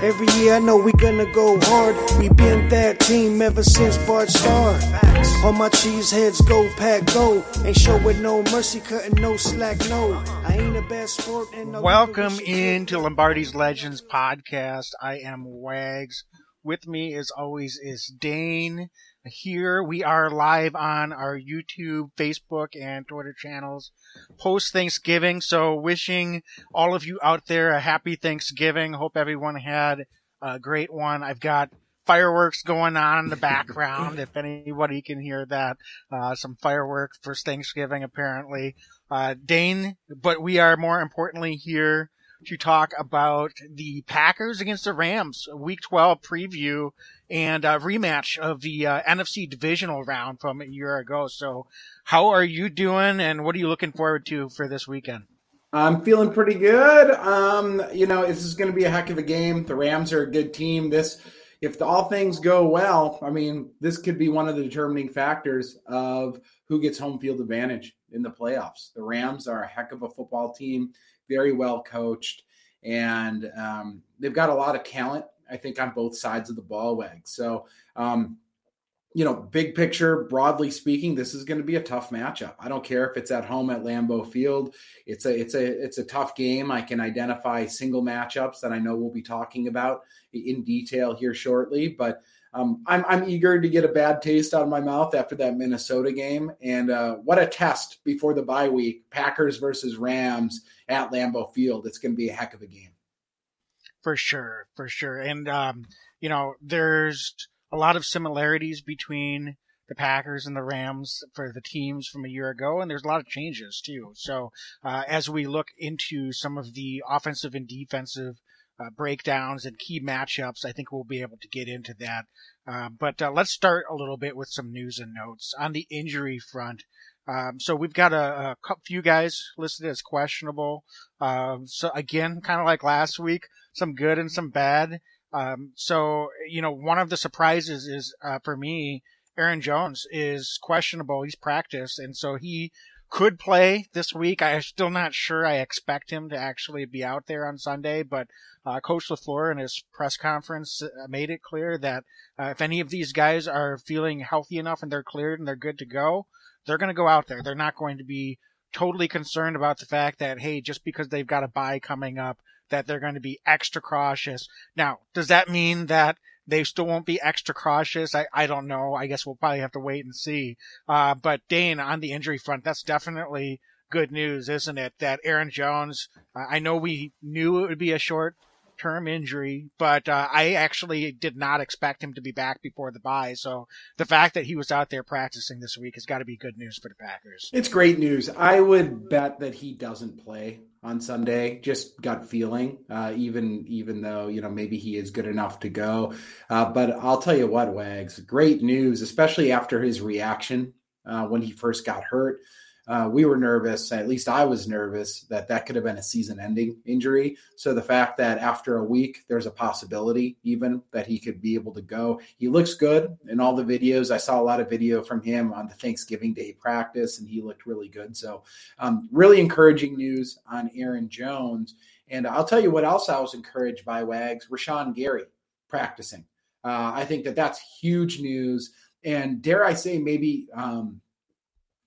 Every year I know we gonna go hard. We been that team ever since Bart started. All my cheese heads go pack go. Ain't showing no mercy, cutting no slack, no. I ain't a bad sport and no Welcome into Lombardi's Legends podcast. I am Wags. With me, as always, is Dane. Here we are live on our YouTube, Facebook, and Twitter channels post Thanksgiving. So, wishing all of you out there a happy Thanksgiving. Hope everyone had a great one. I've got fireworks going on in the background. if anybody can hear that, uh, some fireworks for Thanksgiving apparently. Uh, Dane, but we are more importantly here to talk about the Packers against the Rams, Week 12 preview and uh, rematch of the uh, NFC divisional round from a year ago. So, how are you doing, and what are you looking forward to for this weekend? I'm feeling pretty good. Um, you know, this is going to be a heck of a game. The Rams are a good team. This, if all things go well, I mean, this could be one of the determining factors of who gets home field advantage in the playoffs. The Rams are a heck of a football team very well coached, and um, they've got a lot of talent. I think on both sides of the ball wag. So, um, you know, big picture, broadly speaking, this is going to be a tough matchup. I don't care if it's at home at Lambeau Field. It's a it's a it's a tough game. I can identify single matchups that I know we'll be talking about in detail here shortly, but um, I'm, I'm eager to get a bad taste out of my mouth after that Minnesota game. And uh, what a test before the bye week Packers versus Rams at Lambeau Field. It's going to be a heck of a game. For sure, for sure. And, um, you know, there's a lot of similarities between the Packers and the Rams for the teams from a year ago, and there's a lot of changes too. So, uh, as we look into some of the offensive and defensive uh, breakdowns and key matchups. I think we'll be able to get into that. Uh, but uh, let's start a little bit with some news and notes on the injury front. Um, so we've got a, a, few guys listed as questionable. Um, so again, kind of like last week, some good and some bad. Um, so you know, one of the surprises is uh, for me, Aaron Jones is questionable. He's practiced, and so he could play this week. I'm still not sure. I expect him to actually be out there on Sunday, but uh, Coach LaFleur in his press conference uh, made it clear that uh, if any of these guys are feeling healthy enough and they're cleared and they're good to go, they're going to go out there. They're not going to be totally concerned about the fact that, hey, just because they've got a bye coming up, that they're going to be extra cautious. Now, does that mean that they still won't be extra cautious. I, I don't know. I guess we'll probably have to wait and see. Uh, but Dane, on the injury front, that's definitely good news, isn't it? That Aaron Jones, I know we knew it would be a short term injury, but uh, I actually did not expect him to be back before the bye. So the fact that he was out there practicing this week has got to be good news for the Packers. It's great news. I would bet that he doesn't play on Sunday. Just gut feeling, uh, even even though you know maybe he is good enough to go. Uh, but I'll tell you what, Wags, great news, especially after his reaction uh, when he first got hurt uh, we were nervous, at least I was nervous, that that could have been a season ending injury. So the fact that after a week, there's a possibility even that he could be able to go. He looks good in all the videos. I saw a lot of video from him on the Thanksgiving Day practice, and he looked really good. So, um, really encouraging news on Aaron Jones. And I'll tell you what else I was encouraged by, Wags, Rashan Gary practicing. Uh, I think that that's huge news. And dare I say, maybe um,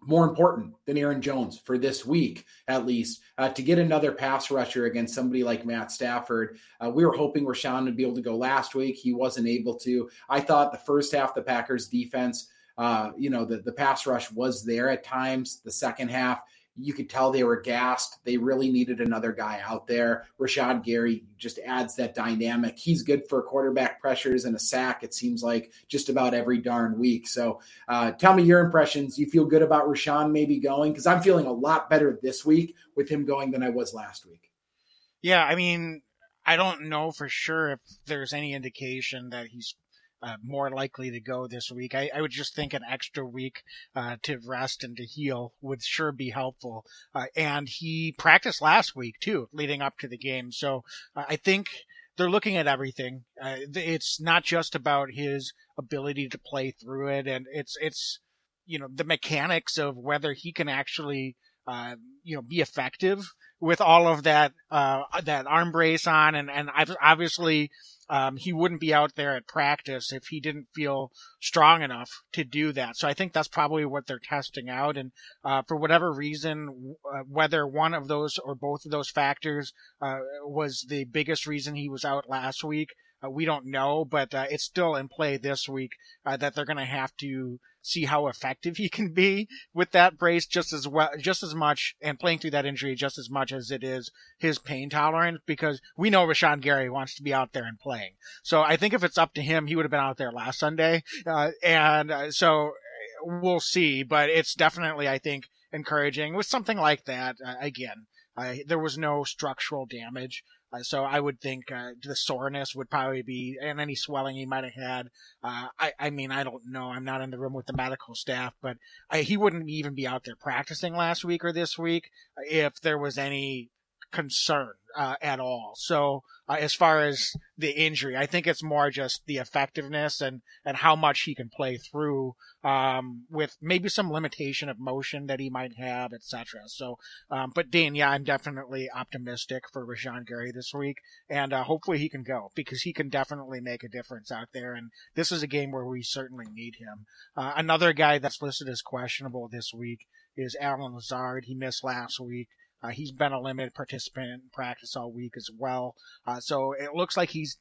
more important than Aaron Jones for this week, at least, uh, to get another pass rusher against somebody like Matt Stafford. Uh, we were hoping Rashan would be able to go last week. He wasn't able to. I thought the first half, the Packers defense, uh, you know, the, the pass rush was there at times. The second half, you could tell they were gassed. They really needed another guy out there. Rashan Gary just adds that dynamic. He's good for quarterback pressures and a sack, it seems like, just about every darn week. So uh, tell me your impressions. You feel good about Rashan maybe going? Because I'm feeling a lot better this week with him going than I was last week. Yeah, I mean, I don't know for sure if there's any indication that he's uh, more likely to go this week. I, I, would just think an extra week uh, to rest and to heal would sure be helpful. Uh, and he practiced last week too, leading up to the game. So uh, I think they're looking at everything. Uh, it's not just about his ability to play through it, and it's it's you know the mechanics of whether he can actually uh, you know, be effective with all of that uh, that arm brace on, and and obviously um, he wouldn't be out there at practice if he didn't feel strong enough to do that. So I think that's probably what they're testing out, and uh, for whatever reason, uh, whether one of those or both of those factors uh, was the biggest reason he was out last week. Uh, we don't know, but uh, it's still in play this week uh, that they're going to have to see how effective he can be with that brace just as well, just as much, and playing through that injury just as much as it is his pain tolerance. Because we know Rashan Gary wants to be out there and playing. So I think if it's up to him, he would have been out there last Sunday, uh, and uh, so we'll see. But it's definitely, I think, encouraging with something like that. Uh, again, there was no structural damage. Uh, so I would think uh, the soreness would probably be, and any swelling he might have had. Uh, I, I mean, I don't know. I'm not in the room with the medical staff, but I, he wouldn't even be out there practicing last week or this week if there was any concern uh, at all. So uh, as far as the injury, I think it's more just the effectiveness and and how much he can play through um, with maybe some limitation of motion that he might have, etc. So, um, but Dane, yeah, I'm definitely optimistic for Rashan Gary this week, and uh, hopefully he can go because he can definitely make a difference out there. And this is a game where we certainly need him. Uh, another guy that's listed as questionable this week is Allen Lazard. He missed last week. Uh, he's been a limited participant in practice all week as well. Uh, so it looks like he's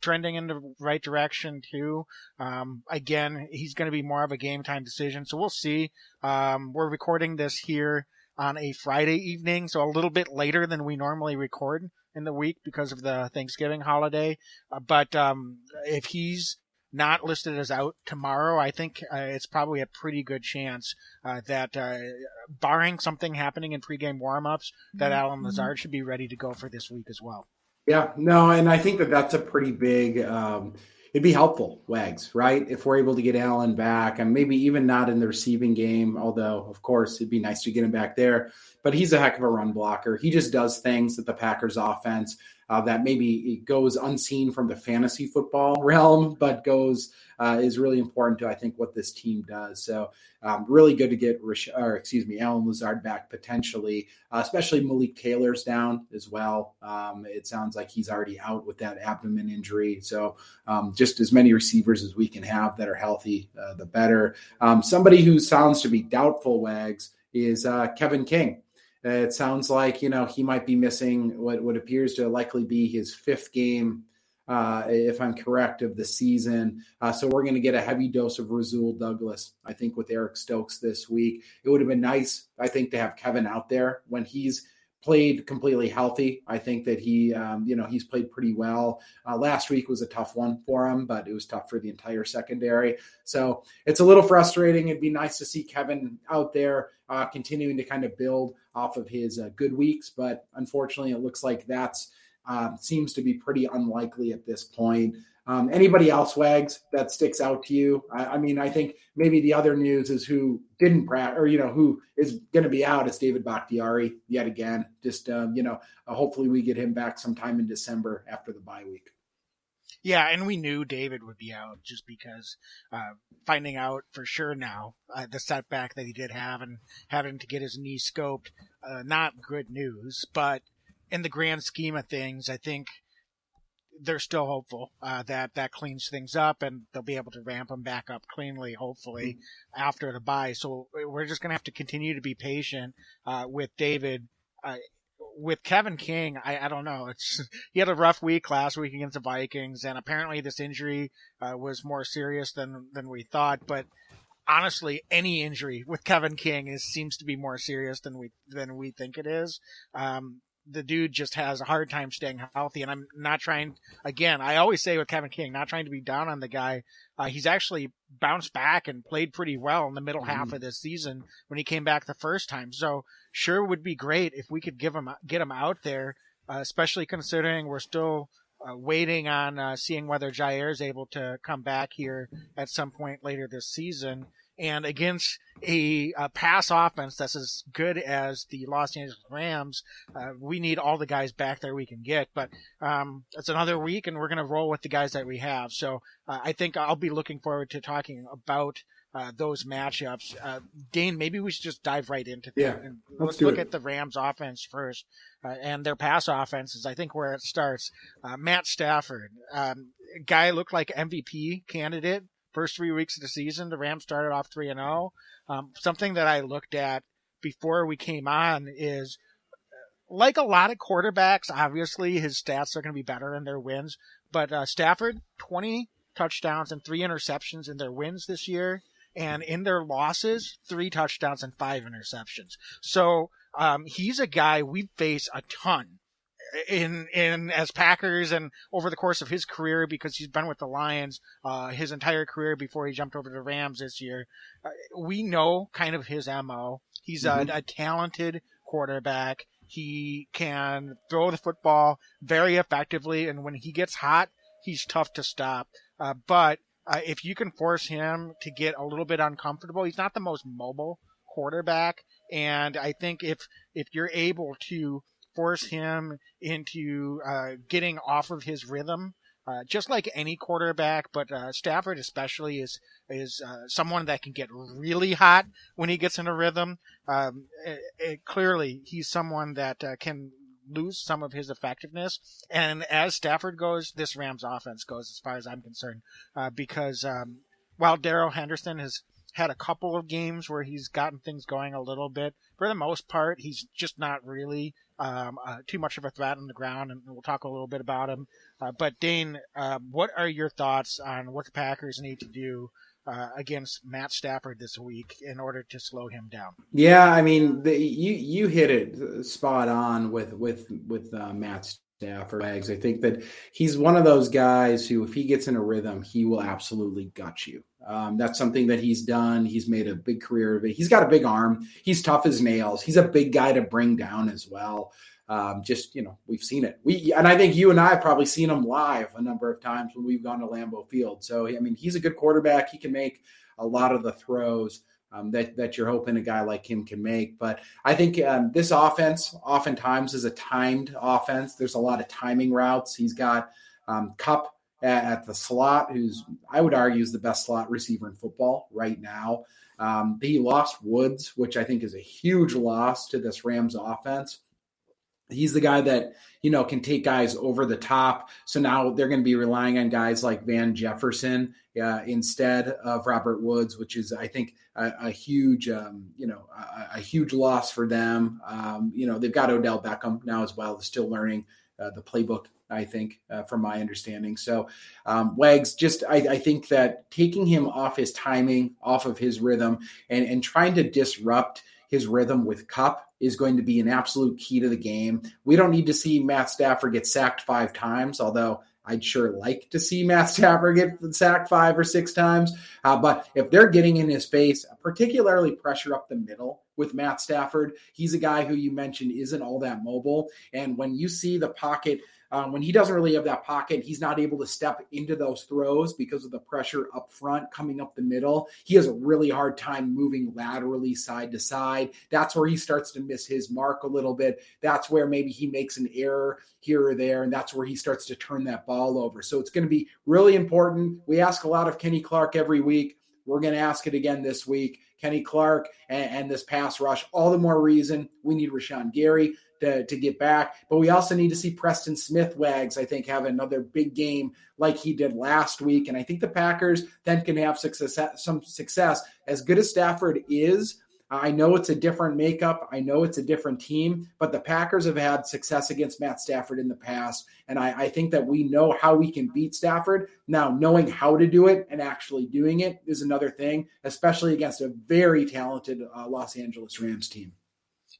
trending in the right direction too. Um, again, he's going to be more of a game time decision, so we'll see. Um, we're recording this here on a Friday evening, so a little bit later than we normally record in the week because of the Thanksgiving holiday. Uh, but um, if he's not listed as out tomorrow, I think uh, it's probably a pretty good chance uh, that, uh, barring something happening in pregame warmups, that mm-hmm. Allen Lazard should be ready to go for this week as well. Yeah, no, and I think that that's a pretty big. Um, it'd be helpful, Wags, right? If we're able to get Allen back, and maybe even not in the receiving game, although of course it'd be nice to get him back there. But he's a heck of a run blocker. He just does things that the Packers offense uh, that maybe goes unseen from the fantasy football realm, but goes uh, is really important to I think what this team does. So um, really good to get Rish- or excuse me Allen Lazard back potentially, uh, especially Malik Taylor's down as well. Um, it sounds like he's already out with that abdomen injury. So um, just as many receivers as we can have that are healthy, uh, the better. Um, somebody who sounds to be doubtful, Wags, is uh, Kevin King. It sounds like you know he might be missing what what appears to likely be his fifth game, uh, if I'm correct, of the season. Uh, so we're going to get a heavy dose of Rasul Douglas, I think, with Eric Stokes this week. It would have been nice, I think, to have Kevin out there when he's played completely healthy. I think that he, um, you know, he's played pretty well. Uh, last week was a tough one for him, but it was tough for the entire secondary. So it's a little frustrating. It'd be nice to see Kevin out there uh, continuing to kind of build off of his uh, good weeks, but unfortunately, it looks like that's um, seems to be pretty unlikely at this point. Um, anybody else, Wags, that sticks out to you? I, I, mean, I think maybe the other news is who didn't practice, or you know, who is going to be out is David Bakhtiari yet again. Just um, you know, uh, hopefully we get him back sometime in December after the bye week. Yeah, and we knew David would be out just because uh, finding out for sure now uh, the setback that he did have and having to get his knee scoped, uh, not good news. But in the grand scheme of things, I think they're still hopeful uh, that that cleans things up and they'll be able to ramp them back up cleanly, hopefully, mm-hmm. after the bye. So we're just going to have to continue to be patient uh, with David. Uh, with Kevin King, I, I don't know. It's he had a rough week last week against the Vikings, and apparently this injury uh, was more serious than than we thought. But honestly, any injury with Kevin King is seems to be more serious than we than we think it is. Um, the dude just has a hard time staying healthy. And I'm not trying, again, I always say with Kevin King, not trying to be down on the guy. Uh, he's actually bounced back and played pretty well in the middle mm-hmm. half of this season when he came back the first time. So sure would be great if we could give him, get him out there, uh, especially considering we're still, uh, waiting on uh, seeing whether Jaire is able to come back here at some point later this season. And against a, a, pass offense that's as good as the Los Angeles Rams, uh, we need all the guys back there we can get. But um, it's another week, and we're going to roll with the guys that we have. So uh, I think I'll be looking forward to talking about uh, those matchups. Uh, Dane, maybe we should just dive right into that. Yeah, And let's let's look it. at the Rams offense first, uh, and their pass offense is, I think, where it starts. Uh, Matt Stafford, um, guy looked like MVP candidate first three weeks of the season. The Rams started off three and zero. Um, something that I looked at before we came on is like a lot of quarterbacks, obviously his stats are going to be better in their wins. But uh, Stafford, 20 touchdowns and three interceptions in their wins this year. And in their losses, three touchdowns and five interceptions. So um, he's a guy we face a ton in in as Packers and over the course of his career because he's been with the Lions uh, his entire career before he jumped over to Rams this year. Uh, we know kind of his mo. He's Mhm. a, a talented quarterback. He can throw the football very effectively, and when he gets hot, he's tough to stop. Uh, but uh, if you can force him to get a little bit uncomfortable, he's not the most mobile quarterback, and I think if if you're able to force him into uh, getting off of his rhythm, uh, just like any quarterback, but uh, Stafford especially is is uh, someone that can get really hot when he gets in a rhythm. Um, it, it- clearly, he's someone that uh, can lose some of his effectiveness. And as Stafford goes, this Rams offense goes, as far as I'm concerned, uh, because um, while Darrell Henderson has had a couple of games where he's gotten things going a little bit, for the most part, he's just not really um, uh, too much of a threat on the ground, and we'll talk a little bit about him. Uh, but Dane, uh, what are your thoughts on what the Packers need to do uh, against Matt Stafford this week in order to slow him down? Yeah, I mean, the, you you hit it spot on with with with uh, Matt Stafford. I think that he's one of those guys who, if he gets in a rhythm, he will absolutely gut you. Um, that's something that he's done. He's made a big career of it. He's got a big arm. He's tough as nails. He's a big guy to bring down as well. Um, just you know, we've seen it. We and I think you and I have probably seen him live a number of times when we've gone to Lambeau Field. So I mean, he's a good quarterback. He can make a lot of the throws um, that that you're hoping a guy like him can make. But I think um, this offense oftentimes is a timed offense. There's a lot of timing routes. He's got um, Kupp at, the slot, who's I would argue is the best slot receiver in football right now. Um, he lost Woods, which I think is a huge loss to this Rams offense. He's the guy that you know can take guys over the top. So now they're going to be relying on guys like Van Jefferson uh, instead of Robert Woods, which is I think a, a huge um, you know a, a, huge loss for them. Um, you know they've got Odell Beckham now as well, still learning uh, the playbook. I think, uh, from my understanding. So, um, Wags, just I, I, think that taking him off his timing, off of his rhythm, and, and trying to disrupt his rhythm with Kupp is going to be an absolute key to the game. We don't need to see Matt Stafford get sacked five times, although I'd sure like to see Matt Stafford get sacked five or six times. Uh, but if they're getting in his face, particularly pressure up the middle with Matt Stafford, he's a guy who you mentioned isn't all that mobile. And when you see the pocket, um, when he doesn't really have that pocket, he's not able to step into those throws because of the pressure up front coming up the middle. He has a really hard time moving laterally side to side. That's where he starts to miss his mark a little bit. That's where maybe he makes an error here or there, and that's where he starts to turn that ball over. So it's going to be really important. We ask a lot of Kenny Clark every week. We're going to ask it again this week. Kenny Clark and, and, this pass rush, all the more reason we need Rashan Gary to, to get back. But we also need to see Preston Smith Wags, I think, have another big game like he did last week. And I think the Packers then can have success, some success. As good as Stafford is, I know it's a different makeup. I know it's a different team, but the Packers have had success against Matt Stafford in the past. And I, I, think that we know how we can beat Stafford. Now, knowing how to do it and actually doing it is another thing, especially against a very talented uh, Los Angeles Rams team.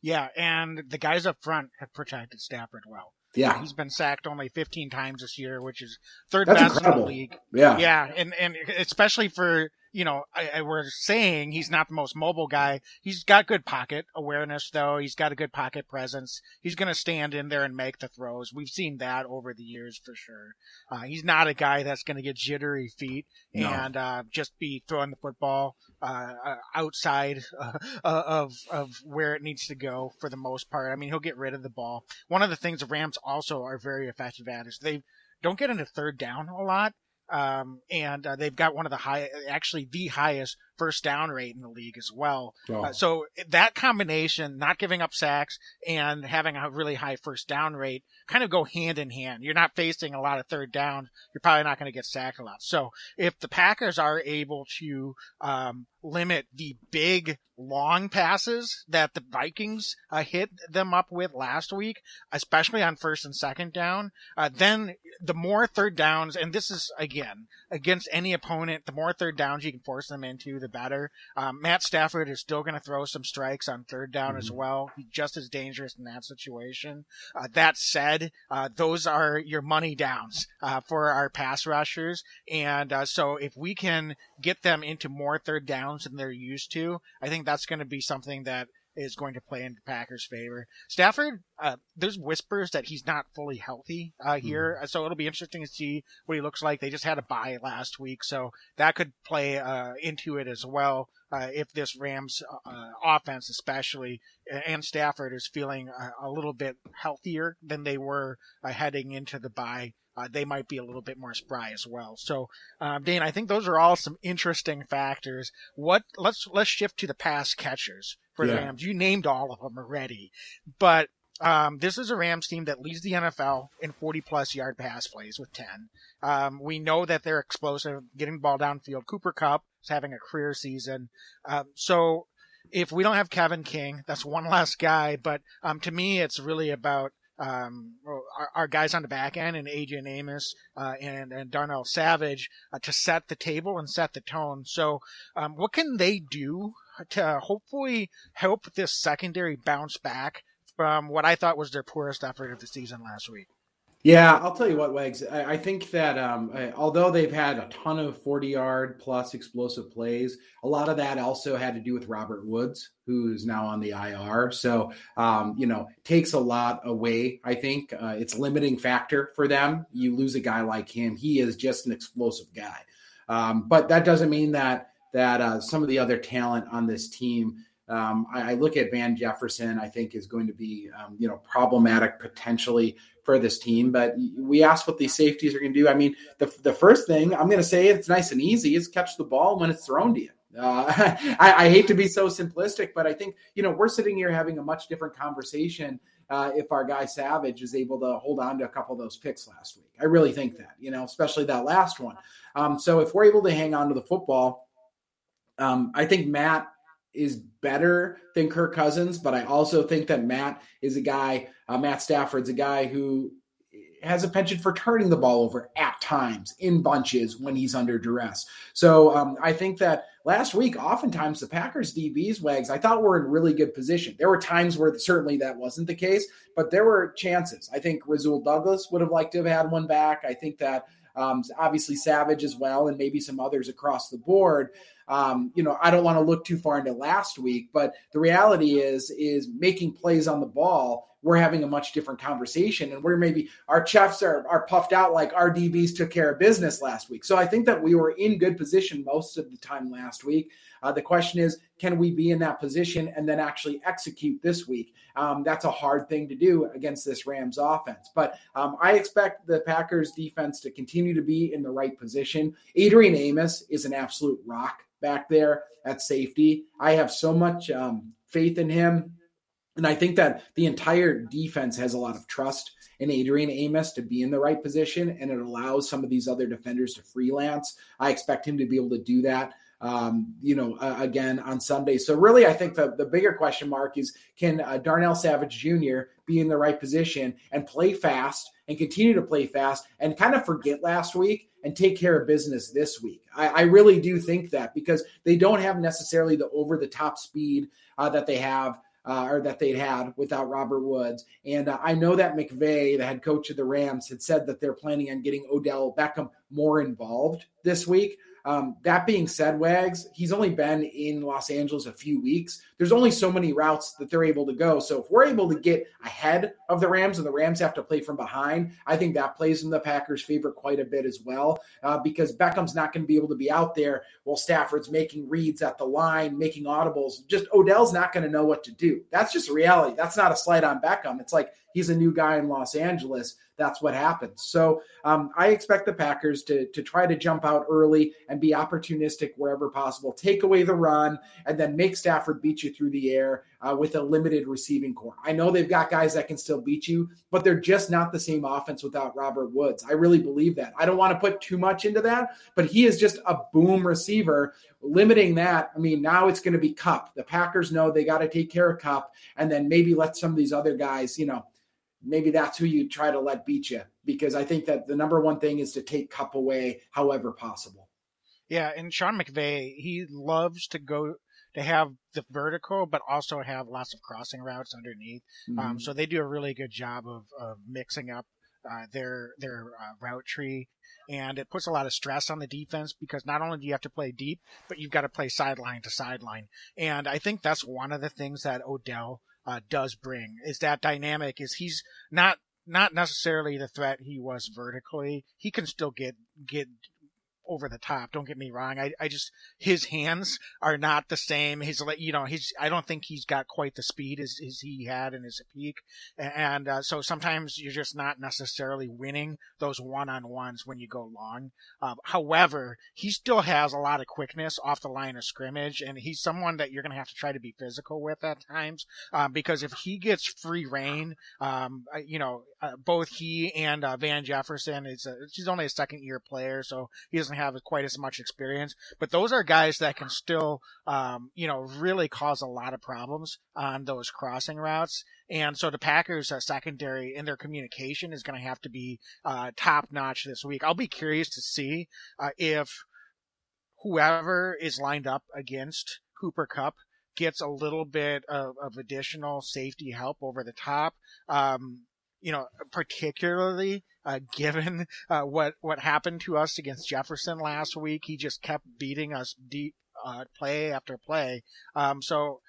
Yeah, and the guys up front have protected Stafford well. Yeah, he's been sacked only 15 times this year, which is third That's best incredible. in the league. Yeah, yeah, and and especially for you know, I, I we're saying he's not the most mobile guy. He's got good pocket awareness, though. He's got a good pocket presence. He's going to stand in there and make the throws. We've seen that over the years for sure. Uh, he's not a guy that's going to get jittery feet No. and uh, just be throwing the football uh, uh, outside uh, of of where it needs to go for the most part. I mean, he'll get rid of the ball. One of the things the Rams also are very effective at is they don't get into third down a lot. Um, and uh, they've got one of the high, actually the highest first down rate in the league as well. Oh. Uh, so that combination, not giving up sacks and having a really high first down rate, kind of go hand in hand. You're not facing a lot of third down. You're probably not going to get sacked a lot. So if the Packers are able to um, limit the big long passes that the Vikings uh, hit them up with last week, especially on first and second down, uh, then the more third downs, and this is again against any opponent, the more third downs you can force them into, the better. Um, Matt Stafford is still going to throw some strikes on third down mm-hmm. as well. He's just as dangerous in that situation. Uh, that said, uh, those are your money downs uh, for our pass rushers, and uh, so if we can get them into more third downs than they're used to, I think that's going to be something that is going to play in the Packers' favor. Stafford, uh, there's whispers that he's not fully healthy uh, here, mm. so it'll be interesting to see what he looks like. They just had a bye last week, so that could play uh, into it as well. Uh, if this Rams uh, offense, especially, and Stafford is feeling a, a, little bit healthier than they were uh, heading into the bye. Uh, they might be a little bit more spry as well. So, um, Dane, I think those are all some interesting factors. What let's let's shift to the pass catchers for yeah. the Rams. You named all of them already, but um, this is a Rams team that leads the NFL in 40 plus yard pass plays with 10. Um, we know that they're explosive, getting the ball downfield. Cooper Kupp is having a career season. Um, so if we don't have Kevin King, that's one less guy. But um, to me, it's really about um, our, our, guys on the back end and Adrian Amos uh, and, and Darnell Savage uh, to set the table and set the tone. So, um, what can they do to hopefully help this secondary bounce back from what I thought was their poorest effort of the season last week? Yeah, I'll tell you what, Wags. I, I think that um, I, although they've had a ton of 40 yard plus explosive plays, a lot of that also had to do with Robert Woods, who's now on the IR. So, um, you know, takes a lot away, I think. Uh, it's limiting factor for them. You lose a guy like him, he is just an explosive guy. Um, but that doesn't mean that that uh, some of the other talent on this team um, I, I, look at Van Jefferson. I think is going to be um, you know problematic potentially for this team. But we asked what these safeties are going to do. I mean, the the first thing I'm going to say it's nice and easy is catch the ball when it's thrown to you. Uh, I, I, hate to be so simplistic, but I think you know we're sitting here having a much different conversation uh, if our guy Savage is able to hold on to a couple of those picks last week. I really think that you know, especially that last one. Um, so if we're able to hang on to the football, um, I think Matt is better than Kirk Cousins, but I also think that Matt is a guy, uh, Matt Stafford's a guy who has a penchant for turning the ball over at times in bunches when he's under duress. So um, I think that last week, oftentimes the Packers DBs wags, I thought were in really good position. There were times where certainly that wasn't the case, but there were chances. I think Rasul Douglas would have liked to have had one back. I think that um, obviously Savage as well, and maybe some others across the board. Um, you know, I don't want to look too far into last week, but the reality is, is making plays on the ball. We're having a much different conversation, and we're maybe our chefs are are puffed out like our DBs took care of business last week. So I think that we were in good position most of the time last week. Uh, the question is, can we be in that position and then actually execute this week? Um, that's a hard thing to do against this Rams offense. But um, I expect the Packers defense to continue to be in the right position. Adrian Amos is an absolute rock back there at safety. I have so much um, faith in him. And I think that the entire defense has a lot of trust in Adrian Amos to be in the right position, and it allows some of these other defenders to freelance. I expect him to be able to do that um, you know, uh, again on Sunday. So really, I think the, the bigger question mark is can uh, Darnell Savage Jr. be in the right position and play fast and continue to play fast and kind of forget last week and take care of business this week. I, I really do think that because they don't have necessarily the over the top speed uh, that they have. Uh, or that they'd had without Robert Woods. And uh, I know that McVay, the head coach of the Rams, had said that they're planning on getting Odell Beckham more involved this week. Um, that being said, Wags, he's only been in Los Angeles a few weeks. There's only so many routes that they're able to go. So if we're able to get ahead of the Rams and the Rams have to play from behind, I think that plays in the Packers' favor quite a bit as well uh, because Beckham's not going to be able to be out there while Stafford's making reads at the line, making audibles. Just Odell's not going to know what to do. That's just reality. That's not a slight on Beckham. It's like he's a new guy in Los Angeles, that's what happens. So um, I expect the Packers to to try to jump out early and be opportunistic wherever possible, take away the run, and then make Stafford beat you through the air uh, with a limited receiving corps. I know they've got guys that can still beat you, but they're just not the same offense without Robert Woods. I really believe that. I don't want to put too much into that, but he is just a boom receiver. Limiting that, I mean, now it's going to be Kupp. The Packers know they got to take care of Kupp, and then maybe let some of these other guys, you know, maybe that's who you try to let beat you because I think that the number one thing is to take Kupp away however possible. Yeah, and Sean McVay, he loves to go to have the vertical, but also have lots of crossing routes underneath. Um, mm-hmm. Um, so they do a really good job of, of mixing up uh, their their uh, route tree, and it puts a lot of stress on the defense because not only do you have to play deep, but you've got to play sideline to sideline. And I think that's one of the things that Odell uh, does bring is that dynamic. Is he's not not necessarily the threat he was vertically. He can still get get over the top. Don't get me wrong. I, I just his hands are not the same. His you know he's I don't think he's got quite the speed as, as he had in his peak, and uh, so sometimes you're just not necessarily winning those one on ones when you go long. Um, however, he still has a lot of quickness off the line of scrimmage, and he's someone that you're going to have to try to be physical with at times um, because if he gets free reign, um, you know uh, both he and uh, Van Jefferson is a, he's only a second year player, so he doesn't have quite as much experience. But those are guys that can still, um, you know, really cause a lot of problems on those crossing routes. And so the Packers' uh, secondary in their communication is going to have to be uh, top notch this week. I'll be curious to see uh, if whoever is lined up against Cooper Kupp gets a little bit of, of additional safety help over the top. Um, you know, particularly uh, given uh, what what happened to us against Jefferson last week. He just kept beating us deep uh, play after play. Um, so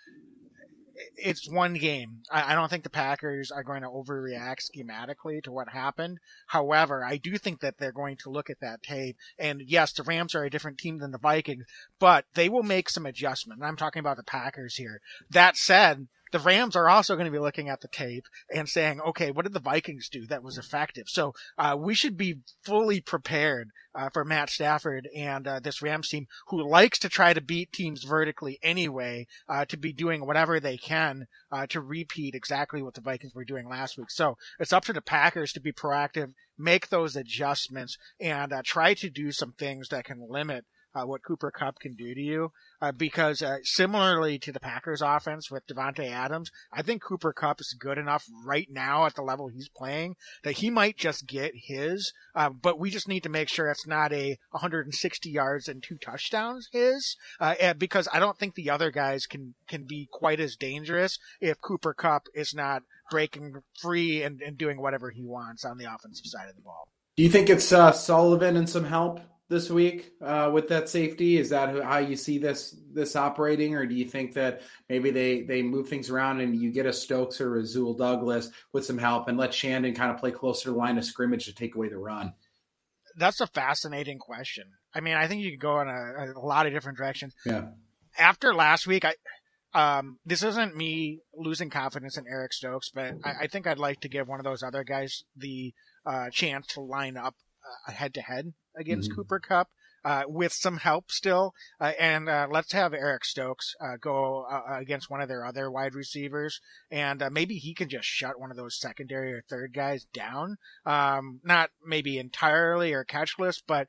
it's one game. I, I, don't think the Packers are going to overreact schematically to what happened. However, I do think that they're going to look at that tape. And yes, the Rams are a different team than the Vikings, but they will make some adjustment. I'm talking about the Packers here. That said, the Rams are also going to be looking at the tape and saying, okay, what did the Vikings do that was effective? So uh, we should be fully prepared uh, for Matt Stafford and uh, this Rams team, who likes to try to beat teams vertically anyway, uh, to be doing whatever they can uh, to repeat exactly what the Vikings were doing last week. So it's up to the Packers to be proactive, make those adjustments, and uh, try to do some things that can limit uh, what Cooper Kupp can do to you. Uh, because uh, similarly to the Packers offense with Davante Adams, I think Cooper Kupp is good enough right now at the level he's playing that he might just get his. Uh, but we just need to make sure it's not a 160 yards and two touchdowns his, uh, because I don't think the other guys can can be quite as dangerous if Cooper Kupp is not breaking free and, and doing whatever he wants on the offensive side of the ball. Do you think it's uh, Sullivan and some help this week uh, with that safety? Is that how you see this this operating, or do you think that maybe they they move things around and you get a Stokes or a Rasul Douglas with some help and let Chandon kind of play closer to the line of scrimmage to take away the run? That's a fascinating question. I mean, I think you could go in a, a lot of different directions. Yeah. After last week, I um, this isn't me losing confidence in Eric Stokes, but I, I think I'd like to give one of those other guys the uh, chance to line up head to head against mm-hmm. Cooper Kupp. Uh, with some help still. Uh, and uh, let's have Eric Stokes uh, go uh, against one of their other wide receivers, and uh, maybe he can just shut one of those secondary or third guys down. Um, not maybe entirely or catchless, but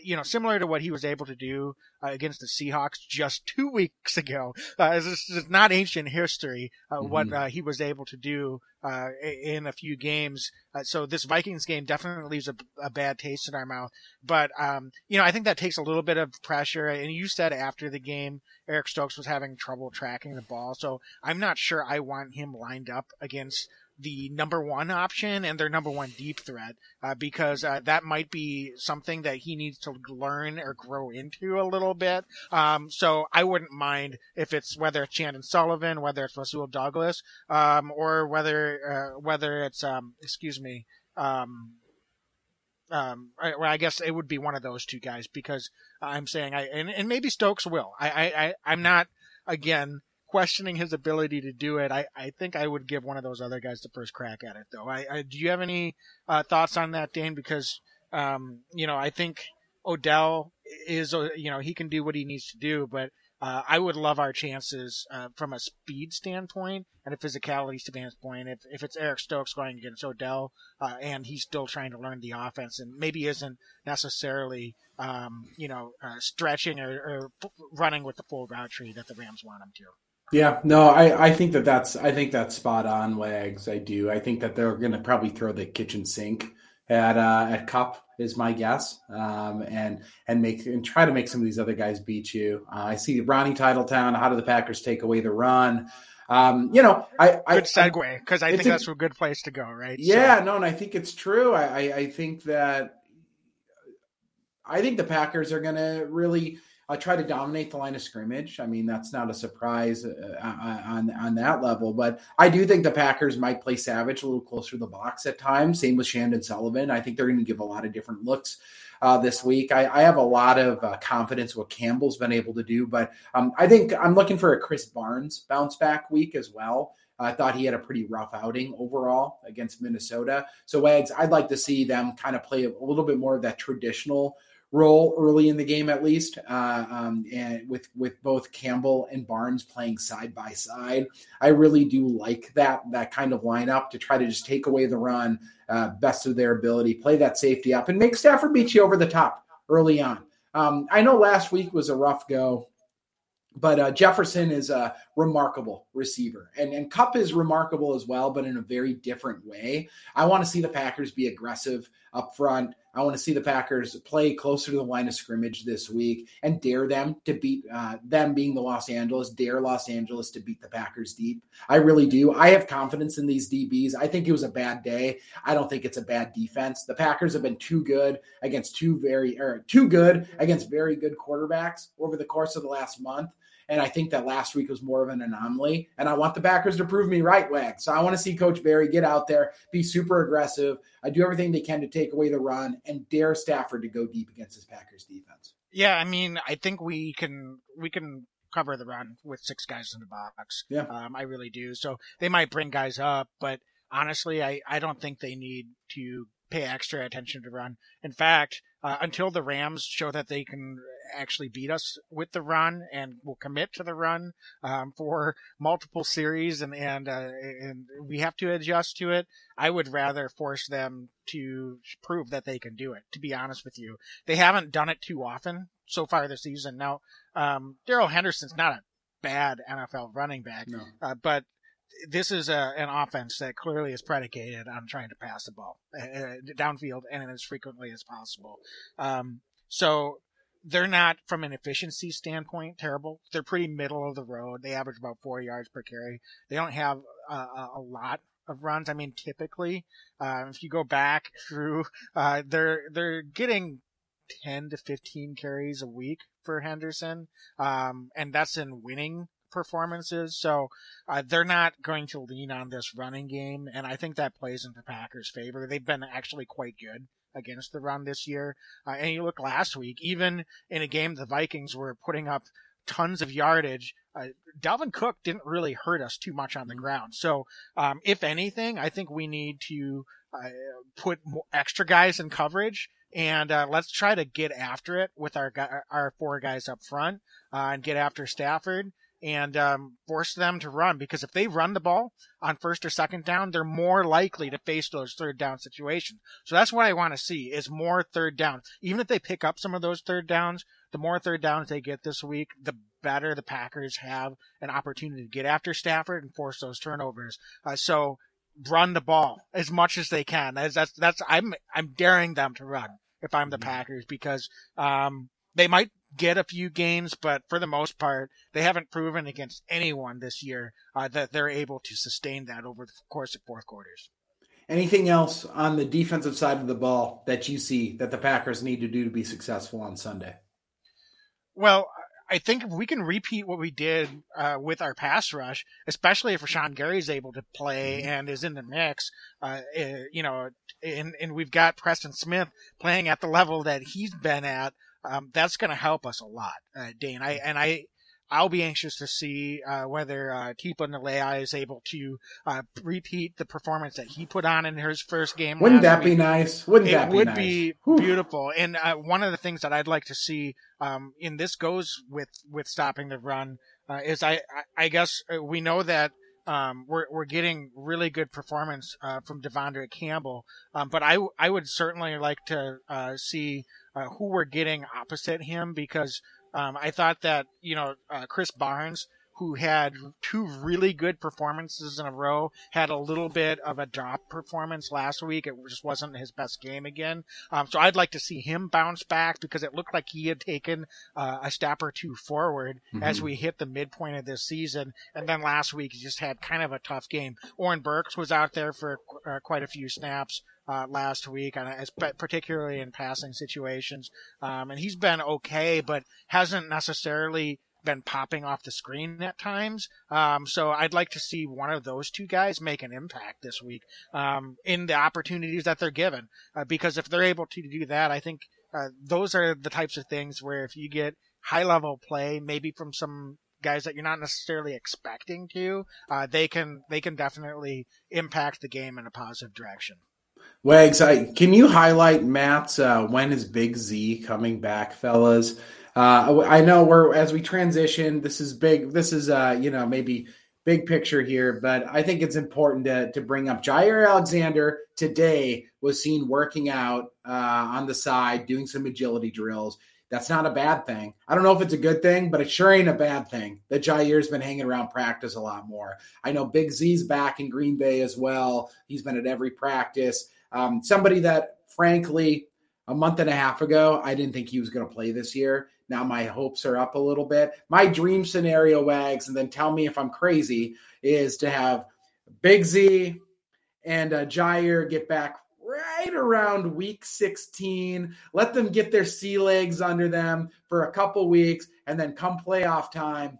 you know, similar to what he was able to do against the Seahawks just two weeks ago. this is not ancient history. Mm-hmm. What he was able to do uh, in a few games. Uh, so this Vikings game definitely leaves a, a bad taste in our mouth. But um, you know, I think that takes a little bit of pressure. And you said after the game, Eric Stokes was having trouble tracking the ball, so I'm not sure I want him lined up against the number one option and their number one deep threat uh, because uh, that might be something that he needs to learn or grow into a little bit. Um, so I wouldn't mind if it's whether it's Chandon Sullivan, whether it's Rasul Douglas, um, or whether uh, whether it's um, excuse me. Um, um, I, well, I guess it would be one of those two guys because I'm saying I and, and maybe Stokes will. I, I, I I'm not again questioning his ability to do it. I, I think I would give one of those other guys the first crack at it, though. I, I do you have any uh, thoughts on that, Dane? Because um, you know, I think Odell is, uh, you know, he can do what he needs to do, but uh, I would love our chances uh, from a speed standpoint and a physicality standpoint. If if it's Eric Stokes going against Odell uh, and he's still trying to learn the offense and maybe isn't necessarily um, you know uh, stretching or, or, running with the full route tree that the Rams want him to. Yeah, no, I, I think that that's I think that's spot on, Wags. I do. I think that they're going to probably throw the kitchen sink at uh, at Kupp is my guess, um, and and make and try to make some of these other guys beat you. Uh, I see Ronnie Titletown. How do the Packers take away the run? Um, you know, I, I good segue because I, I think a, that's a good place to go, right? Yeah, so. no, and I think it's true. I, I, I think that I think the Packers are going to really uh, try to dominate the line of scrimmage. I mean, that's not a surprise uh, uh, on on that level, but I do think the Packers might play Savage a little closer to the box at times. Same with Chandon Sullivan. I think they're going to give a lot of different looks. Uh, this week. I, I, have a lot of uh, confidence what Campbell's been able to do, but um, I think I'm looking for a Krys Barnes bounce back week as well. I thought he had a pretty rough outing overall against Minnesota. So, Wags, I'd like to see them kind of play a little bit more of that traditional role early in the game, at least, uh, um, and with with both Campbell and Barnes playing side by side. I really do like that that kind of lineup to try to just take away the run, uh, best of their ability, play that safety up, and make Stafford beat you over the top early on. Um, I know last week was a rough go but uh, Jefferson is a remarkable receiver, and and Kupp is remarkable as well, but in a very different way. I want to see the Packers be aggressive up front. I want to see the Packers play closer to the line of scrimmage this week and dare them to beat uh, them being the Los Angeles, dare Los Angeles to beat the Packers deep. I really do. I have confidence in these DBs. I think it was a bad day. I don't think it's a bad defense. The Packers have been too good against two very or too good against very good quarterbacks over the course of the last month. And I think that last week was more of an anomaly. And I want the Packers to prove me right, Wag. So I want to see Coach Barry get out there, be super aggressive. I do everything they can to take away the run and dare Stafford to go deep against his Packers defense. Yeah, I mean, I think we can we can cover the run with six guys in the box. Yeah, um, I really do. So they might bring guys up, but honestly, I I don't think they need to pay extra attention to run. In fact, uh, until the Rams show that they can actually beat us with the run and will commit to the run um, for multiple series and and uh, and we have to adjust to it. I would rather force them to prove that they can do it. To be honest with you, they haven't done it too often so far this season. Now, um, Darrell Henderson's not a bad NFL running back, no. uh, but this is a, an offense that clearly is predicated on trying to pass the ball uh, downfield and as frequently as possible. Um, so they're not from an efficiency standpoint terrible. They're pretty middle of the road. They average about four yards per carry. They don't have a, a lot of runs. I mean, typically, uh, if you go back through, uh, they're they're getting 10 to 15 carries a week for Henderson, um, and that's in winning performances. So uh, they're not going to lean on this running game, and I think that plays into Packers' favor. They've been actually quite good against the run this year. Uh, and you look last week, even in a game the Vikings were putting up tons of yardage. Uh, Dalvin Cook didn't really hurt us too much on the ground. So, um, if anything, I think we need to uh, put extra guys in coverage and uh, let's try to get after it with our our four guys up front uh, and get after Stafford and um, force them to run because if they run the ball on first or second down, they're more likely to face those third down situations. So that's what I want to see is more third down. Even if they pick up some of those third downs, the more third downs they get this week, the better the Packers have an opportunity to get after Stafford and force those turnovers. Uh, so run the ball as much as they can. That's, that's, that's, I'm, I'm daring them to run if I'm the mm-hmm. Packers because, um, they might get a few gains, but for the most part, they haven't proven against anyone this year uh, that they're able to sustain that over the course of fourth quarters. Anything else on the defensive side of the ball that you see that the Packers need to do to be successful on Sunday? Well, I think if we can repeat what we did uh, with our pass rush, especially if Rashan Gary is able to play mm-hmm. and is in the mix, uh, eh, you know, and, and we've got Preston Smith playing at the level that he's been at, um, that's going to help us a lot, uh, Dane. I and I I'll be anxious to see uh, whether uh, Nalea is able to uh, repeat the performance that he put on in his first game. Wouldn't that week. be nice? Wouldn't it that be would nice? be Whew. beautiful. And uh, one of the things that I'd like to see, um, and this goes with with stopping the run, uh, is I, I, I guess uh, we know that. Um, we're we're getting really good performance uh, from De'Vondre Campbell, um, but I I would certainly like to uh, see uh, who we're getting opposite him because um, I thought that you know uh, Krys Barnes, who had two really good performances in a row, had a little bit of a drop performance last week. It just wasn't his best game again. Um, so I'd like to see him bounce back because it looked like he had taken uh, a step or two forward mm-hmm. as we hit the midpoint of this season. And then last week he just had kind of a tough game. Oren Burks was out there for uh, quite a few snaps uh, last week, and particularly in passing situations. Um, and he's been okay, but hasn't necessarily been popping off the screen at times. Um, so I'd like to see one of those two guys make an impact this week um, in the opportunities that they're given. Uh, because if they're able to do that, I think uh, those are the types of things where if you get high level play, maybe from some guys that you're not necessarily expecting to, uh, they can they can definitely impact the game in a positive direction. Wags, I, can you highlight Matt's uh, when is Big Z coming back, fellas? Uh, I know we're as we transition. This is big. This is uh, you know maybe big picture here, but I think it's important to to bring up Jaire Alexander today was seen working out uh, on the side, doing some agility drills. That's not a bad thing. I don't know if it's a good thing, but it sure ain't a bad thing that Jaire's been hanging around practice a lot more. I know Big Z's back in Green Bay as well. He's been at every practice. Um, somebody that, frankly, a month and a half ago, I didn't think he was going to play this year. Now my hopes are up a little bit. My dream scenario, Wags, and then tell me if I'm crazy, is to have Big Z and uh, Jaire get back right around week 16. Let them get their sea legs under them for a couple weeks, and then come playoff time,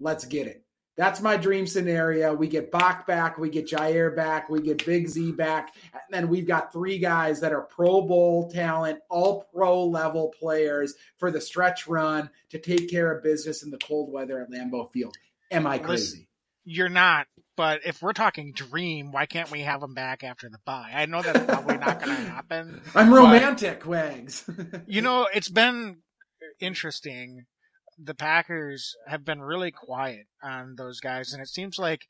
let's get it. That's my dream scenario. We get Bach back, we get Jaire back, we get Big Z back, and then we've got three guys that are Pro Bowl talent, all pro level players for the stretch run to take care of business in the cold weather at Lambeau Field. Am I crazy? You're not. But if we're talking dream, why can't we have them back after the bye? I know that's probably not going to happen. I'm romantic, Wags. you know, it's been interesting the Packers have been really quiet on those guys, and it seems like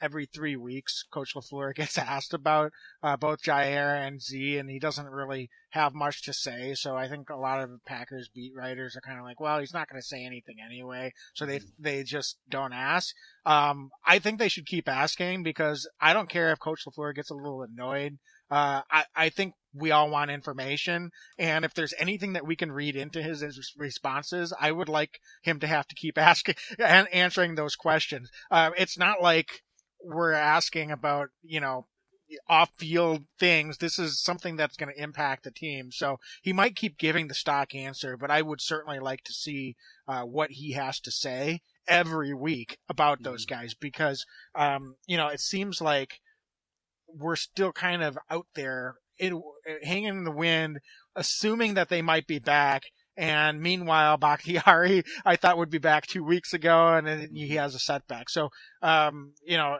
every three weeks, Coach LaFleur gets asked about uh, both Jaire and Z, and he doesn't really have much to say. So I think a lot of the Packers beat writers are kind of like, well, he's not going to say anything anyway, so they they just don't ask. Um, I think they should keep asking because I don't care if Coach LaFleur gets a little annoyed. Uh, I I think we all want information. And if there's anything that we can read into his responses, I would like him to have to keep asking and answering those questions. Uh, it's not like we're asking about, you know, off field things. This is something that's going to impact the team. So he might keep giving the stock answer, but I would certainly like to see uh, what he has to say every week about those mm-hmm. guys because, um, you know, it seems like we're still kind of out there it, hanging in the wind, assuming that they might be back. And meanwhile, Bakhtiari, I thought would be back two weeks ago, and then he has a setback. So, um, you know,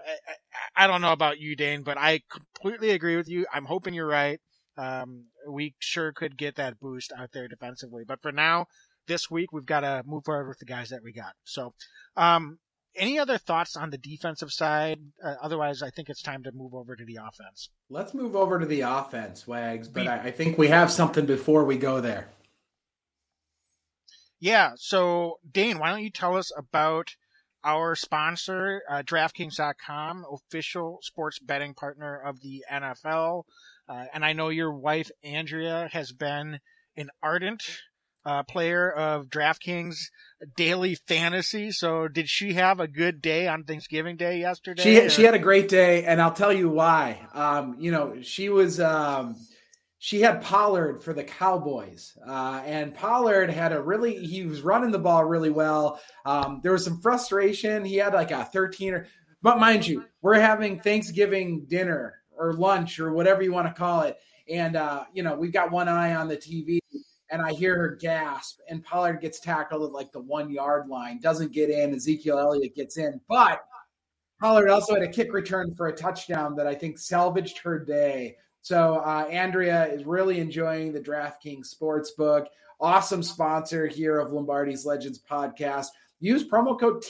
I, I, don't know about you, Dane, but I completely agree with you. I'm hoping you're right. Um, we sure could get that boost out there defensively. But for now, this week, we've got to move forward with the guys that we got. So, um, any other thoughts on the defensive side? Uh, otherwise, I think it's time to move over to the offense. Let's move over to the offense, Wags. But I, I think we have something before we go there. Yeah. So, Dane, why don't you tell us about our sponsor, uh, DraftKings.com, official sports betting partner of the NFL. Uh, and I know your wife, Andrea, has been an ardent uh, player of DraftKings daily fantasy. So, did she have a good day on Thanksgiving Day yesterday? She or? she had a great day, and I'll tell you why. Um, you know, she was um, she had Pollard for the Cowboys, uh, and Pollard had a really he was running the ball really well. Um, there was some frustration. He had like a thirteen or, but mind you, we're having Thanksgiving dinner or lunch or whatever you want to call it, and uh, you know we've got one eye on the TV and I hear her gasp, and Pollard gets tackled at like the one yard line, doesn't get in. Ezekiel Elliott gets in, but Pollard also had a kick return for a touchdown that I think salvaged her day. So uh, Andrea is really enjoying the DraftKings Sportsbook. Awesome sponsor here of Lombardi's Legends podcast. Use promo code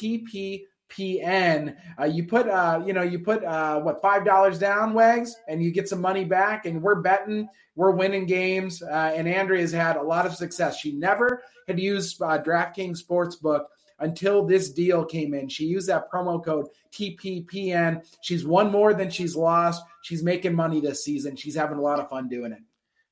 TPPN. Uh, you put, uh, you know, you put uh, what five dollars down, Wags, and you get some money back. And we're betting, we're winning games. Uh, and Andrea has had a lot of success. She never had used uh, DraftKings Sportsbook until this deal came in. She used that promo code TPPN. She's won more than she's lost. She's making money this season. She's having a lot of fun doing it.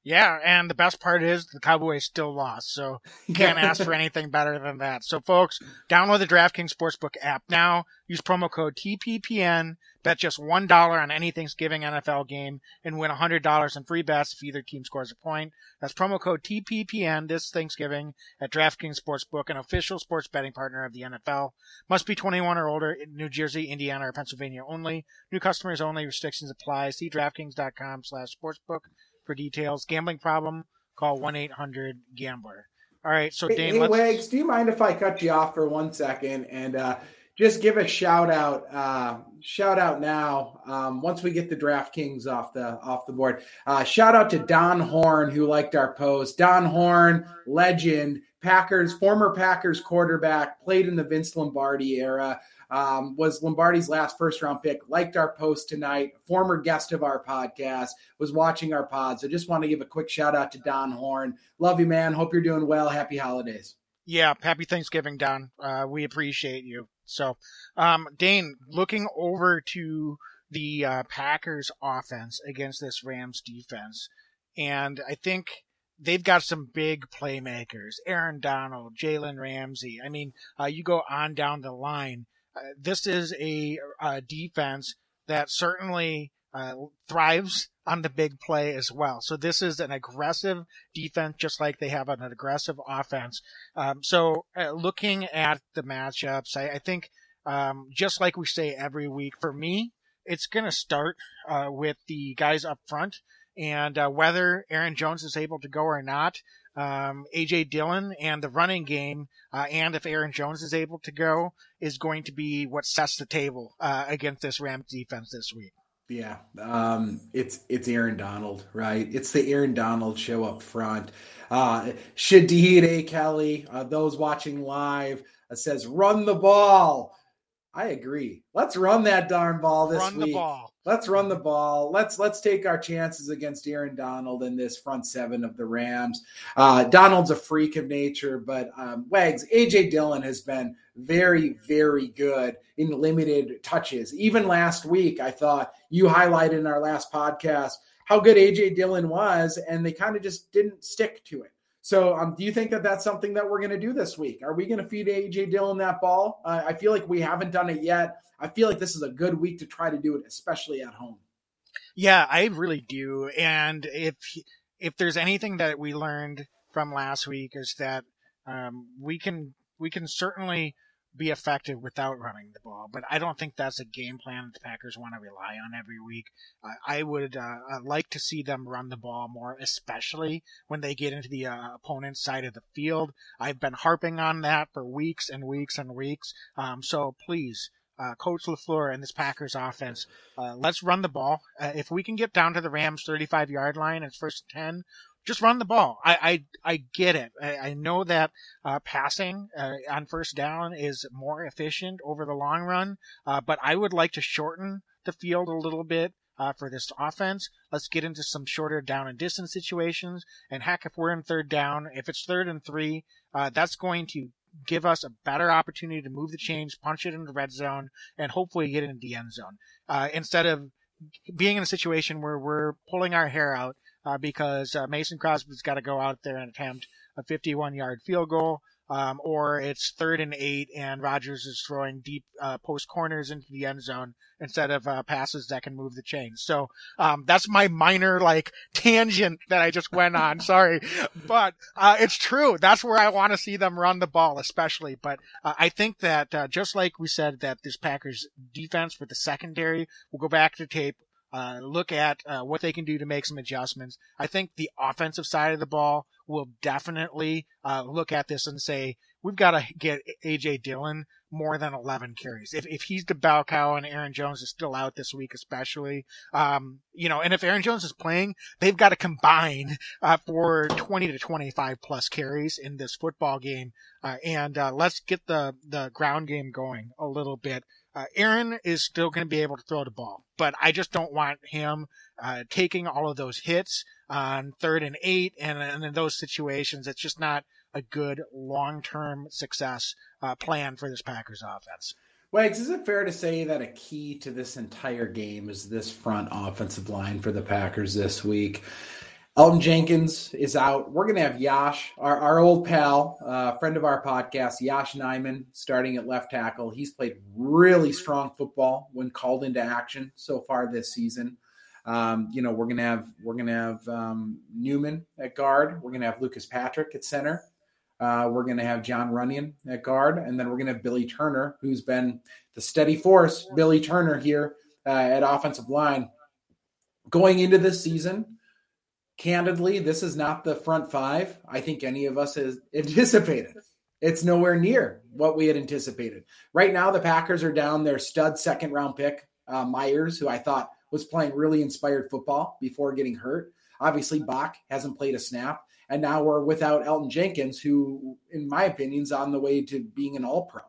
Yeah, and the best part is the Cowboys still lost, so you can't ask for anything better than that. So, folks, download the DraftKings Sportsbook app now. Use promo code TPPN. Bet just one dollar on any Thanksgiving NFL game and win hundred dollars in free bets if either team scores a point. That's promo code TPPN this Thanksgiving at DraftKings Sportsbook, an official sports betting partner of the NFL. Must be 21 or older in New Jersey, Indiana, or Pennsylvania only. New customers only. Restrictions apply. See DraftKings.com/sportsbook for details. Gambling problem? Call one eight hundred Gambler. All right, so Dane, hey, hey Wags, do you mind if I cut you off for one second and uh, just give a shout out? Uh, shout out now. Um, once we get the DraftKings off the off the board, uh, shout out to Don Horn who liked our post. Don Horn, legend, Packers, former Packers quarterback, played in the Vince Lombardi era um, was Lombardi's last first round pick, liked our post tonight, former guest of our podcast, was watching our pod. So just want to give a quick shout out to Don Horn. Love you, man. Hope you're doing well. Happy holidays. Yeah, happy Thanksgiving, Don. Uh, we appreciate you. So, um, Dane, looking over to the uh, Packers offense against this Rams defense, and I think they've got some big playmakers Aaron Donald, Jalen Ramsey. I mean, uh, you go on down the line. Uh, this is a, a, defense that certainly uh, thrives on the big play as well. So this is an aggressive defense, just like they have an aggressive offense. Um, so uh, looking at the matchups, I, I think um, just like we say every week, for me, it's going to start uh, with the guys up front. And uh, whether Aaron Jones is able to go or not, um, AJ Dillon and the running game, uh, and if Aaron Jones is able to go, is going to be what sets the table uh, against this Rams defense this week. Yeah, um, it's it's Aaron Donald, right? It's the Aaron Donald show up front. Uh, Shadid A. Kelly, uh, those watching live, uh, says run the ball. I agree. Let's run that darn ball this run week. Let's run the ball. Let's let's take our chances against Aaron Donald in this front seven of the Rams. Uh, Donald's a freak of nature, but um, Wags AJ Dillon has been very very good in limited touches. Even last week, I thought you highlighted in our last podcast how good AJ Dillon was, and they kind of just didn't stick to it. So, um, do you think that that's something that we're going to do this week? Are we going to feed AJ Dillon that ball? Uh, I feel like we haven't done it yet. I feel like this is a good week to try to do it, especially at home. Yeah, I really do. And if if there's anything that we learned from last week is that um, we can we can certainly be effective without running the ball. But I don't think that's a game plan that the Packers want to rely on every week. Uh, I would uh, uh, like to see them run the ball more, especially when they get into the uh, opponent's side of the field. I've been harping on that for weeks and weeks and weeks. Um, so please. Uh, Coach LaFleur and this Packers offense, uh, let's run the ball. if we can get down to the Rams 35 yard line, it's first 10, just run the ball. I I, I get it. I, I know that uh, passing uh, on first down is more efficient over the long run, uh, but I would like to shorten the field a little bit. Uh, for this offense, let's get into some shorter down and distance situations. And heck, if we're in third down, if it's third and three, uh, that's going to give us a better opportunity to move the chains, punch it in the red zone, and hopefully get into the end zone. Uh, instead of being in a situation where we're pulling our hair out uh, because uh, Mason Crosby's got to go out there and attempt a 51 yard field goal. Um, or it's third and eight, and Rodgers is throwing deep uh, post corners into the end zone instead of uh, passes that can move the chains. So um, that's my minor like tangent that I just went on. Sorry, but uh, it's true. That's where I want to see them run the ball, especially. But uh, I think that uh, just like we said that this Packers defense with the secondary, we'll go back to tape uh, look at uh, what they can do to make some adjustments. I think the offensive side of the ball will definitely uh, look at this and say, we've got to get AJ Dillon more than 11 carries. If, if he's the bell cow and Aaron Jones is still out this week, especially, um, you know, and if Aaron Jones is playing, they've got to combine, uh, for 20 to 25 plus carries in this football game. Uh, and, uh, let's get the, the ground game going a little bit. Uh, Aaron is still going to be able to throw the ball, but I just don't want him, uh, taking all of those hits on third and eight and, and in those situations. It's just not, a good long term success uh, plan for this Packers offense. Wags, is it fair to say that a key to this entire game is this front offensive line for the Packers this week? Elgton Jenkins is out. We're going to have Yosh, our, our old pal, uh, friend of our podcast, Yosh Nijman, starting at left tackle. He's played really strong football when called into action so far this season. Um, you know, we're gonna have we're gonna have um, Newman at guard. We're gonna have Lucas Patrick at center. Uh, we're going to have Jon Runyan at guard, and then we're going to have Billy Turner, who's been the steady force. Billy Turner here uh, at offensive line. Going into this season, candidly, this is not the front five I think any of us has anticipated. It's nowhere near what we had anticipated. Right now, the Packers are down their stud second round pick, uh, Myers, who I thought was playing really inspired football before getting hurt. Obviously, Bach hasn't played a snap. And now we're without Elgton Jenkins, who, in my opinion, is on the way to being an all pro.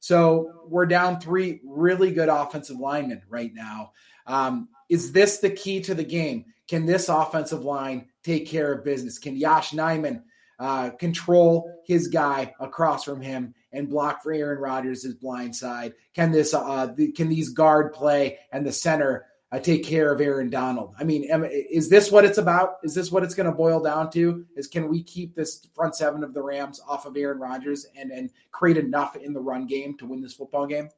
So we're down three really good offensive linemen right now. Um, is this the key to the game? Can this offensive line take care of business? Can Yosh Nijman uh, control his guy across from him and block for Aaron Rodgers' blind side? Can this uh, the, can these guard play and the center uh, take care of Aaron Donald. I mean, is this what it's about? Is this what it's going to boil down to? Is can we keep this front seven of the Rams off of Aaron Rodgers and and create enough in the run game to win this football game?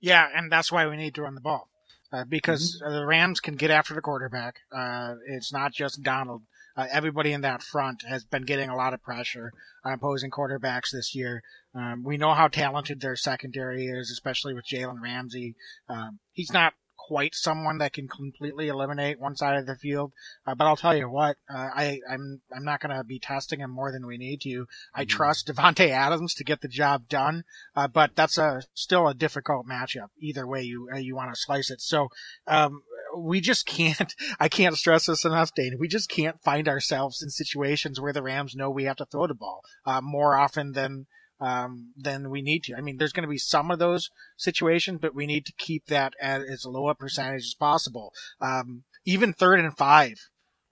Yeah, and that's why we need to run the ball uh, because mm-hmm. the Rams can get after the quarterback. Uh, it's not just Donald. Uh, everybody in that front has been getting a lot of pressure on opposing quarterbacks this year. Um, we know how talented their secondary is, especially with Jalen Ramsey. Um, he's not quite someone that can completely eliminate one side of the field. Uh, but I'll tell you what, uh, I, I'm I'm not going to be testing him more than we need to. I mm-hmm. trust Davante Adams to get the job done, uh, but that's a still a difficult matchup. Either way you uh, you want to slice it. So um, we just can't. I can't stress this enough, Dane. We just can't find ourselves in situations where the Rams know we have to throw the ball uh, more often than um, then we need to. I mean, there's going to be some of those situations, but we need to keep that at as low a percentage as possible. Um, even third and five,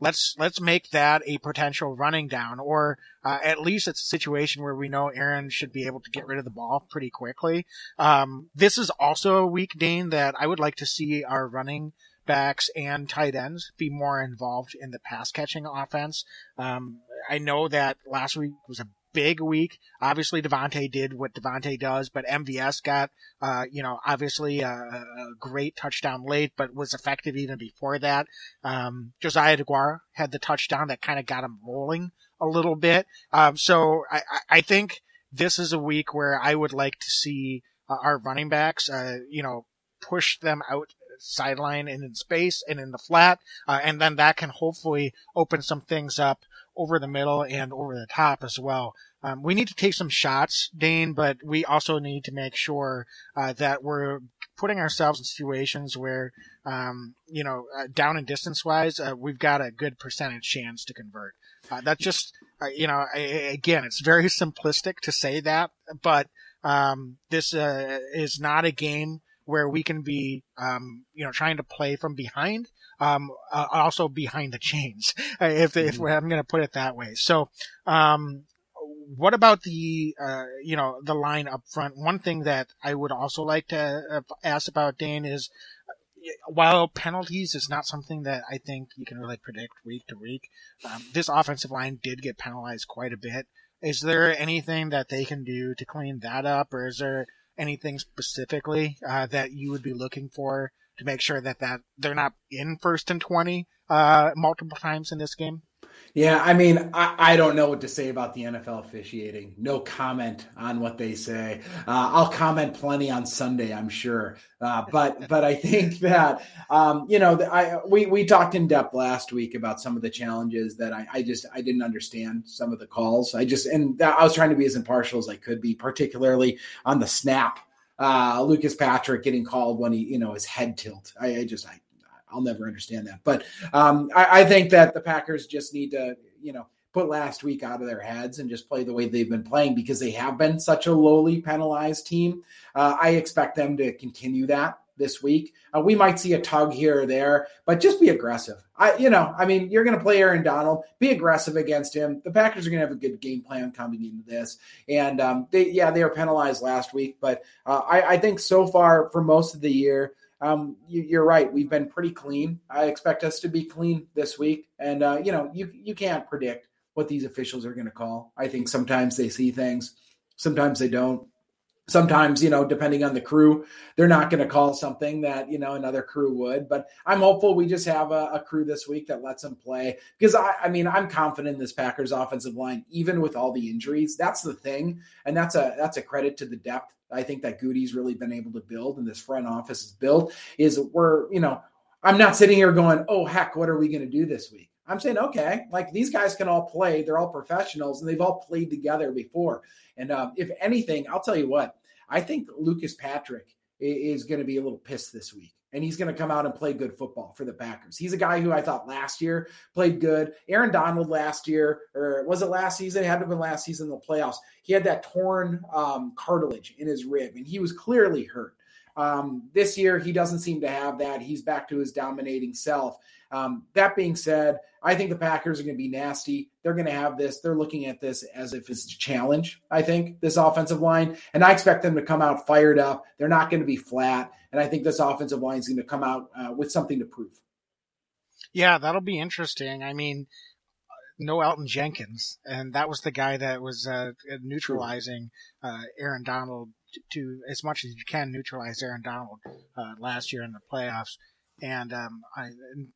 let's let's make that a potential running down, or uh, at least it's a situation where we know Aaron should be able to get rid of the ball pretty quickly. Um, this is also a week, Dane, that I would like to see our running backs and tight ends be more involved in the pass catching offense. Um, I know that last week was a big week. Obviously, Davante did what Davante does, but MVS got, uh, you know, obviously a, a, great touchdown late, but was effective even before that. Um, Josiah Deguara had the touchdown that kind of got him rolling a little bit. Um, so I, I think this is a week where I would like to see uh, our running backs, uh, you know, push them out sideline and in space and in the flat, uh, and then that can hopefully open some things up over the middle and over the top as well. Um, we need to take some shots, Dane, but we also need to make sure uh, that we're putting ourselves in situations where, um, you know, uh, down and distance wise, uh, we've got a good percentage chance to convert. Uh, that's just, uh, you know, I, again, it's very simplistic to say that, but um, this uh, is not a game where we can be, um, you know, trying to play from behind um, uh, also behind the chains, if, if mm-hmm. I'm going to put it that way. So, um, what about the, uh, you know, the line up front? One thing that I would also like to uh, ask about Dane is, while penalties is not something that I think you can really predict week to week, um, this offensive line did get penalized quite a bit. Is there anything that they can do to clean that up, or is there anything specifically uh, that you would be looking for to make sure that, that they're not in first and 20 uh, multiple times in this game? Yeah, I mean, I, I, don't know what to say about the NFL officiating. No comment on what they say. Uh, I'll comment plenty on Sunday, I'm sure. Uh, but but I think that um, you know I we we talked in depth last week about some of the challenges that I, I just I didn't understand some of the calls. I just and I was trying to be as impartial as I could be, particularly on the snap. Uh, Lucas Patrick getting called when he you know his head tilt. I, I just I I'll never understand that. But um, I, I, think that the Packers just need to, you know, put last week out of their heads and just play the way they've been playing because they have been such a lowly penalized team. Uh, I expect them to continue that this week. Uh, we might see a tug here or there, but just be aggressive. I, you know, I mean, you're going to play Aaron Donald, be aggressive against him. The Packers are going to have a good game plan coming into this, and um, they, yeah, they were penalized last week, but uh, I, I think so far for most of the year, um, you, are right. We've been pretty clean. I expect us to be clean this week. And uh, you know, you you can't predict what these officials are going to call. I think sometimes they see things, sometimes they don't. Sometimes, you know, depending on the crew, they're not going to call something that you know another crew would. But I'm hopeful we just have a, a crew this week that lets them play because I, I mean, I'm confident in this Packers offensive line, even with all the injuries. That's the thing, and that's a that's a credit to the depth I think that Gutey's really been able to build and this front office has built is we're, you know, I'm not sitting here going, oh, heck, what are we going to do this week? I'm saying, okay, like these guys can all play. They're all professionals and they've all played together before. And um, if anything, I'll tell you what, I think Lucas Patrick is going to be a little pissed this week and he's going to come out and play good football for the Packers. He's a guy who I thought last year played good. Aaron Donald last year, or was it last season? It had to have been last season in the playoffs. He had that torn um, cartilage in his rib, and he was clearly hurt. Um, this year, he doesn't seem to have that. He's back to his dominating self. Um, that being said, I think the Packers are going to be nasty. They're going to have this. They're looking at this as if it's a challenge, I think, this offensive line. And I expect them to come out fired up. They're not going to be flat. And I think this offensive line is going to come out uh, with something to prove. Yeah, that'll be interesting. I mean, no Elgton Jenkins, and that was the guy that was uh, neutralizing uh, Aaron Donald to as much as you can neutralize Aaron Donald uh, last year in the playoffs. And um, I,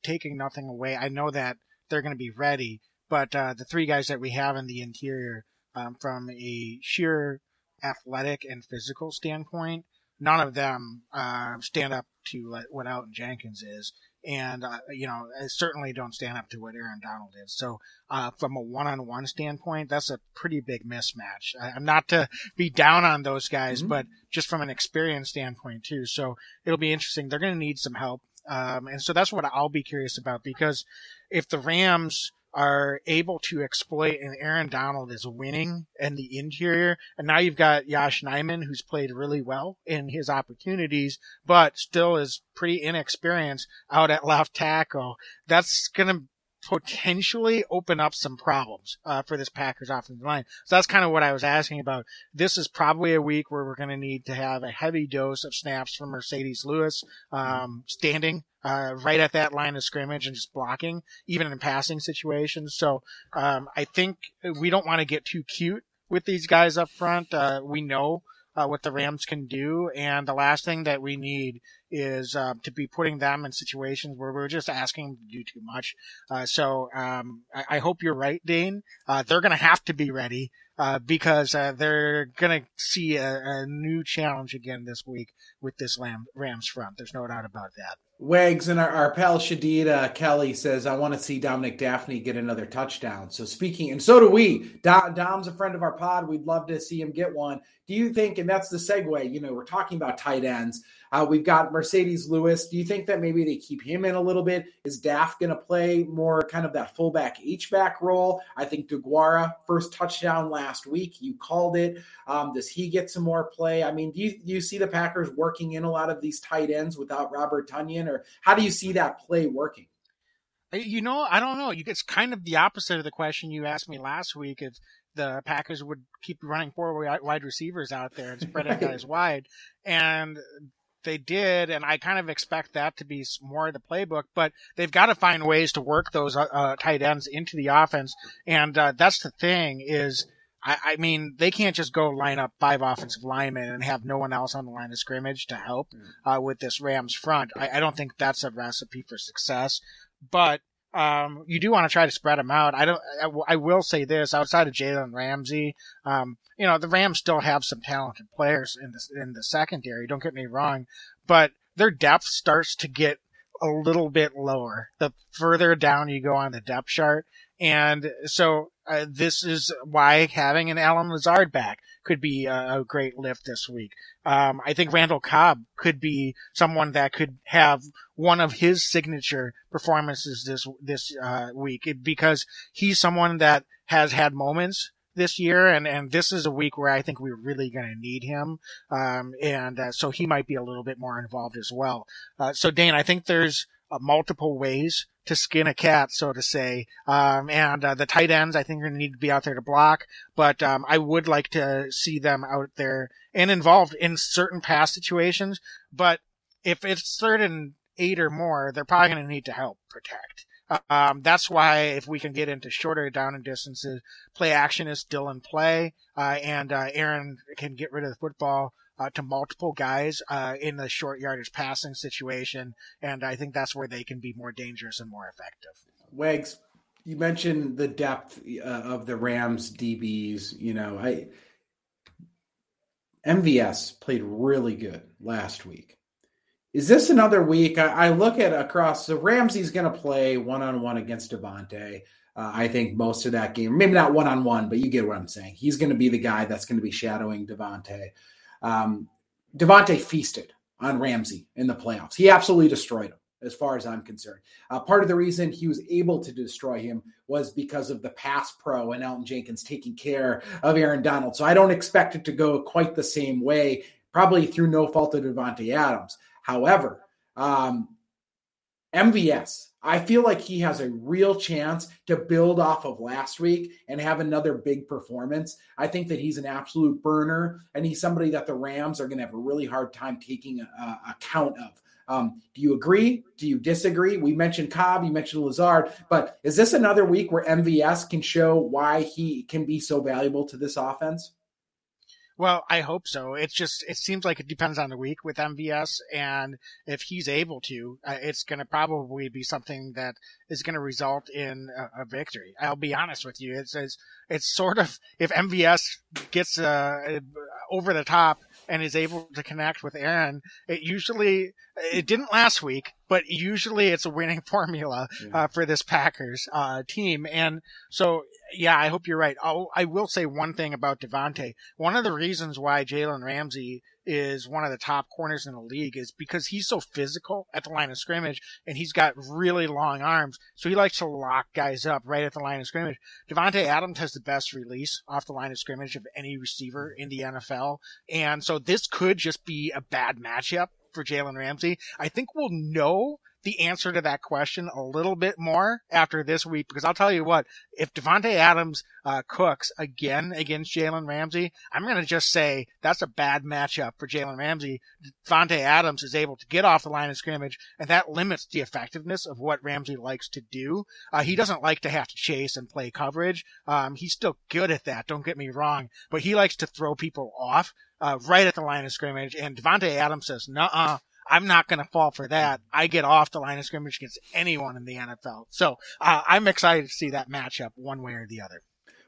taking nothing away, I know that they're going to be ready, but uh, the three guys that we have in the interior, um, from a sheer athletic and physical standpoint, none of them uh, stand up to what Elgton Jenkins is and uh, you know certainly don't stand up to what Aaron Donald is. So uh, from a one-on-one standpoint, that's a pretty big mismatch. I, am not to be down on those guys, mm-hmm. but just from an experience standpoint too. So it'll be interesting. They're going to need some help, um, and so that's what I'll be curious about because if the Rams are able to exploit and Aaron Donald is winning in the interior. And now you've got Yosh Nijman who's played really well in his opportunities, but still is pretty inexperienced out at left tackle. That's going to potentially open up some problems uh, for this Packers offensive line. So that's kind of what I was asking about. This is probably a week where we're going to need to have a heavy dose of snaps from Marcedes Lewis, um, standing uh, right at that line of scrimmage and just blocking, even in passing situations. So um, I think we don't want to get too cute with these guys up front. Uh, we know uh, what the Rams can do, and the last thing that we need is uh, to be putting them in situations where we're just asking them to do too much. Uh, so um, I, I, hope you're right, Dane. Uh, they're going to have to be ready uh, because uh, they're going to see a, a, new challenge again this week with this Lam- Rams front. There's no doubt about that. Wags and our, our pal Shadid uh, Kelly says, I want to see Dominik Dafney get another touchdown. So, speaking, and so do we. Dom, Dom's a friend of our pod. We'd love to see him get one. Do you think, and that's the segue, you know, we're talking about tight ends. Uh, we've got Marcedes Lewis. Do you think that maybe they keep him in a little bit? Is Daff going to play more kind of that fullback H back role? I think Deguara first touchdown last week. You called it. Um, does he get some more play? I mean, do you, do you see the Packers working in a lot of these tight ends without Robert Tonyan, or how do you see that play working? You know, I don't know. It's kind of the opposite of the question you asked me last week. If the Packers would keep running four wide receivers out there and spreading guys wide, and they did, and I kind of expect that to be more of the playbook. But they've got to find ways to work those uh, uh, tight ends into the offense, and uh, that's the thing is. I, I, mean, they can't just go line up five offensive linemen and have no one else on the line of scrimmage to help mm. uh, with this Rams front. I, I don't think that's a recipe for success. But um, you do want to try to spread them out. I don't. I, I will say this: outside of Jalen Ramsey, um, you know, the Rams still have some talented players in the in the secondary. Don't get me wrong, but their depth starts to get a little bit lower the further down you go on the depth chart. And so uh, this is why having an Allen Lazard back could be a, a great lift this week. Um, I think Randall Cobb could be someone that could have one of his signature performances this this uh, week because he's someone that has had moments this year, and and this is a week where I think we're really going to need him, um, and uh, so he might be a little bit more involved as well. Uh, so Dane, I think there's uh, multiple ways to skin a cat, so to say. Um, and uh, the tight ends, I think, are going to need to be out there to block. But um, I would like to see them out there and involved in certain pass situations. But if it's third and eight or more, they're probably going to need to help protect. Um, that's why if we can get into shorter down and distances, play action is still in play, uh, and uh, Aaron can get rid of the football uh, to multiple guys uh, in the short yardage passing situation, and I think that's where they can be more dangerous and more effective. Wags, you mentioned the depth uh, of the Rams DBs. You know, I MVS played really good last week. Is this another week? I, I look at across. So Ramsey's going to play one on one against Davante. Uh, I think most of that game, maybe not one on one, but you get what I'm saying. He's going to be the guy that's going to be shadowing Davante. Um, Davante feasted on Ramsey in the playoffs. He absolutely destroyed him, as far as I'm concerned. Uh, part of the reason he was able to destroy him was because of the pass pro and Elgton Jenkins taking care of Aaron Donald. So I don't expect it to go quite the same way, probably through no fault of Davante Adams. However, um, MVS, I feel like he has a real chance to build off of last week and have another big performance. I think that he's an absolute burner, and he's somebody that the Rams are going to have a really hard time taking account of. Um, do you agree? Do you disagree? We mentioned Cobb, you mentioned Lazard, but is this another week where MVS can show why he can be so valuable to this offense? Well, I hope so. It's just, it seems like it depends on the week with MVS. And if he's able to, uh, it's going to probably be something that is going to result in a, a, victory. I'll be honest with you. It's, it's, it's sort of, if MVS gets, uh, over the top and is able to connect with Aaron, it usually, it didn't last week, but usually it's a winning formula, uh, for this Packers, uh, team. And so yeah, I hope you're right. I'll, I will say one thing about Davante. One of the reasons why Jalen Ramsey is one of the top corners in the league is because he's so physical at the line of scrimmage and he's got really long arms. So he likes to lock guys up right at the line of scrimmage. Davante Adams has the best release off the line of scrimmage of any receiver in the NFL. And so this could just be a bad matchup for Jalen Ramsey. I think we'll know the answer to that question a little bit more after this week because I'll tell you what, if Davante Adams uh, cooks again against Jalen Ramsey, I'm going to just say that's a bad matchup for Jalen Ramsey. Davante Adams is able to get off the line of scrimmage, and that limits the effectiveness of what Ramsey likes to do. Uh, he doesn't like to have to chase and play coverage. Um, he's still good at that. Don't get me wrong, but he likes to throw people off. Uh, right at the line of scrimmage, and Davante Adams says, "Nuh-uh, I'm not going to fall for that. I get off the line of scrimmage against anyone in the NFL. So uh, I'm excited to see that matchup one way or the other.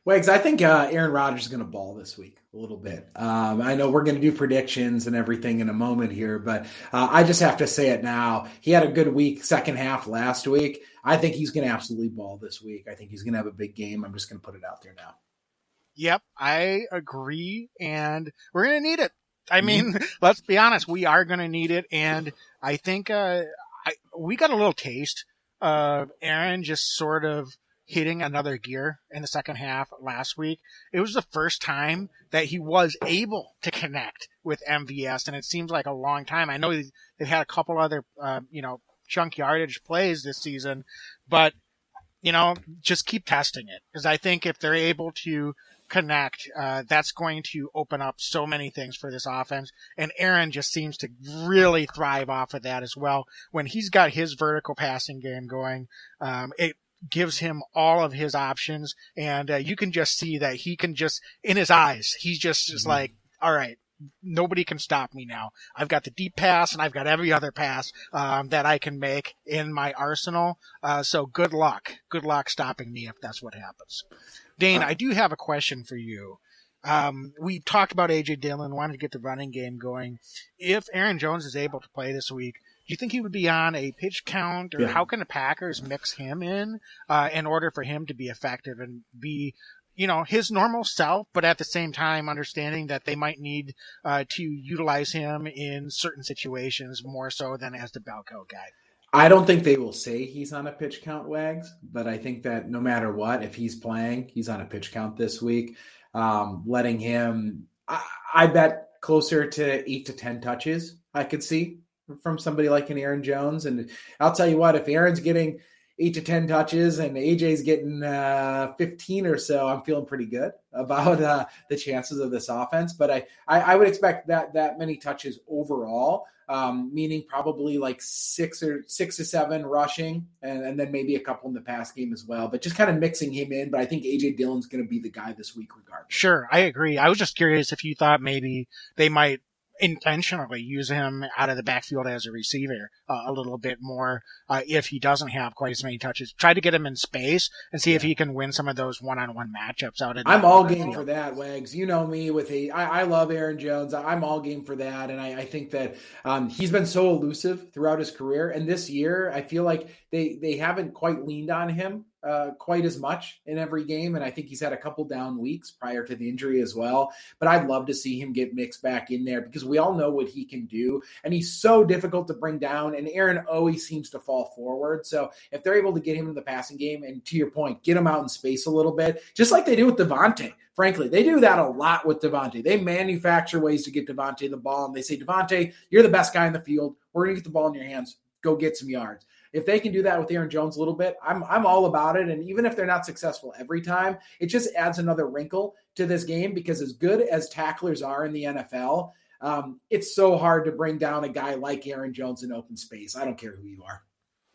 Wags, I think uh, Aaron Rodgers is going to ball this week a little bit. Um, I know we're going to do predictions and everything in a moment here, but uh, I just have to say it now. He had a good week, second half last week. I think he's going to absolutely ball this week. I think he's going to have a big game. I'm just going to put it out there now. Yep, I agree, and we're going to need it. I mm-hmm. mean, let's be honest, we are going to need it, and I think uh, I, we got a little taste of Aaron just sort of hitting another gear in the second half last week. It was the first time that he was able to connect with MVS, and it seems like a long time. I know they've had a couple other, uh, you know, chunk yardage plays this season, but you know, just keep testing it because I think if they're able to connect, uh, that's going to open up so many things for this offense. And Aaron just seems to really thrive off of that as well. When he's got his vertical passing game going, um, it gives him all of his options. And uh, you can just see that he can just, in his eyes, he's just, just mm-hmm. like, all right, nobody can stop me now. I've got the deep pass and I've got every other pass um, that I can make in my arsenal. Uh, so good luck. Good luck stopping me if that's what happens. Dane, I do have a question for you. Um, we talked about AJ Dillon, wanted to get the running game going. If Aaron Jones is able to play this week, do you think he would be on a pitch count, or yeah. how can the Packers mix him in uh, in order for him to be effective and be, you know, his normal self, but at the same time understanding that they might need uh, to utilize him in certain situations more so than as the bell guy? I don't think they will say he's on a pitch count, Wags, but I think that no matter what, if he's playing, he's on a pitch count this week um, letting him. I, I, bet closer to eight to ten touches. I could see from somebody like an Aaron Jones, and I'll tell you what, if Aaron's getting eight to ten touches and AJ's getting uh, fifteen or so, I'm feeling pretty good about uh, the chances of this offense. But I, I, I would expect that that many touches overall um, meaning probably like six or six to seven rushing, and, and, then maybe a couple in the pass game as well. But just kind of mixing him in. But I think AJ Dillon's going to be the guy this week, regardless. Sure, I agree. I was just curious if you thought maybe they might intentionally use him out of the backfield as a receiver uh, a little bit more uh, if he doesn't have quite as many touches. Try to get him in space and see yeah. if he can win some of those one-on-one matchups out of. I'm all game for that, Wags. You know me with a. I, I love Aaron Jones. I'm all game for that, and I, I think that um, he's been so elusive throughout his career. And this year, I feel like they they haven't quite leaned on him uh, quite as much in every game. And I think he's had a couple down weeks prior to the injury as well. But I'd love to see him get mixed back in there because we all know what he can do. And he's so difficult to bring down. And Aaron always seems to fall forward. So if they're able to get him in the passing game and to your point, get him out in space a little bit, just like they do with Davante. Frankly, they do that a lot with Davante. They manufacture ways to get Davante the ball and they say, Davante, you're the best guy in the field. We're going to get the ball in your hands. Go get some yards. If they can do that with Aaron Jones a little bit, I'm I'm all about it. And even if they're not successful every time, it just adds another wrinkle to this game because as good as tacklers are in the NFL, um, it's so hard to bring down a guy like Aaron Jones in open space. I don't care who you are.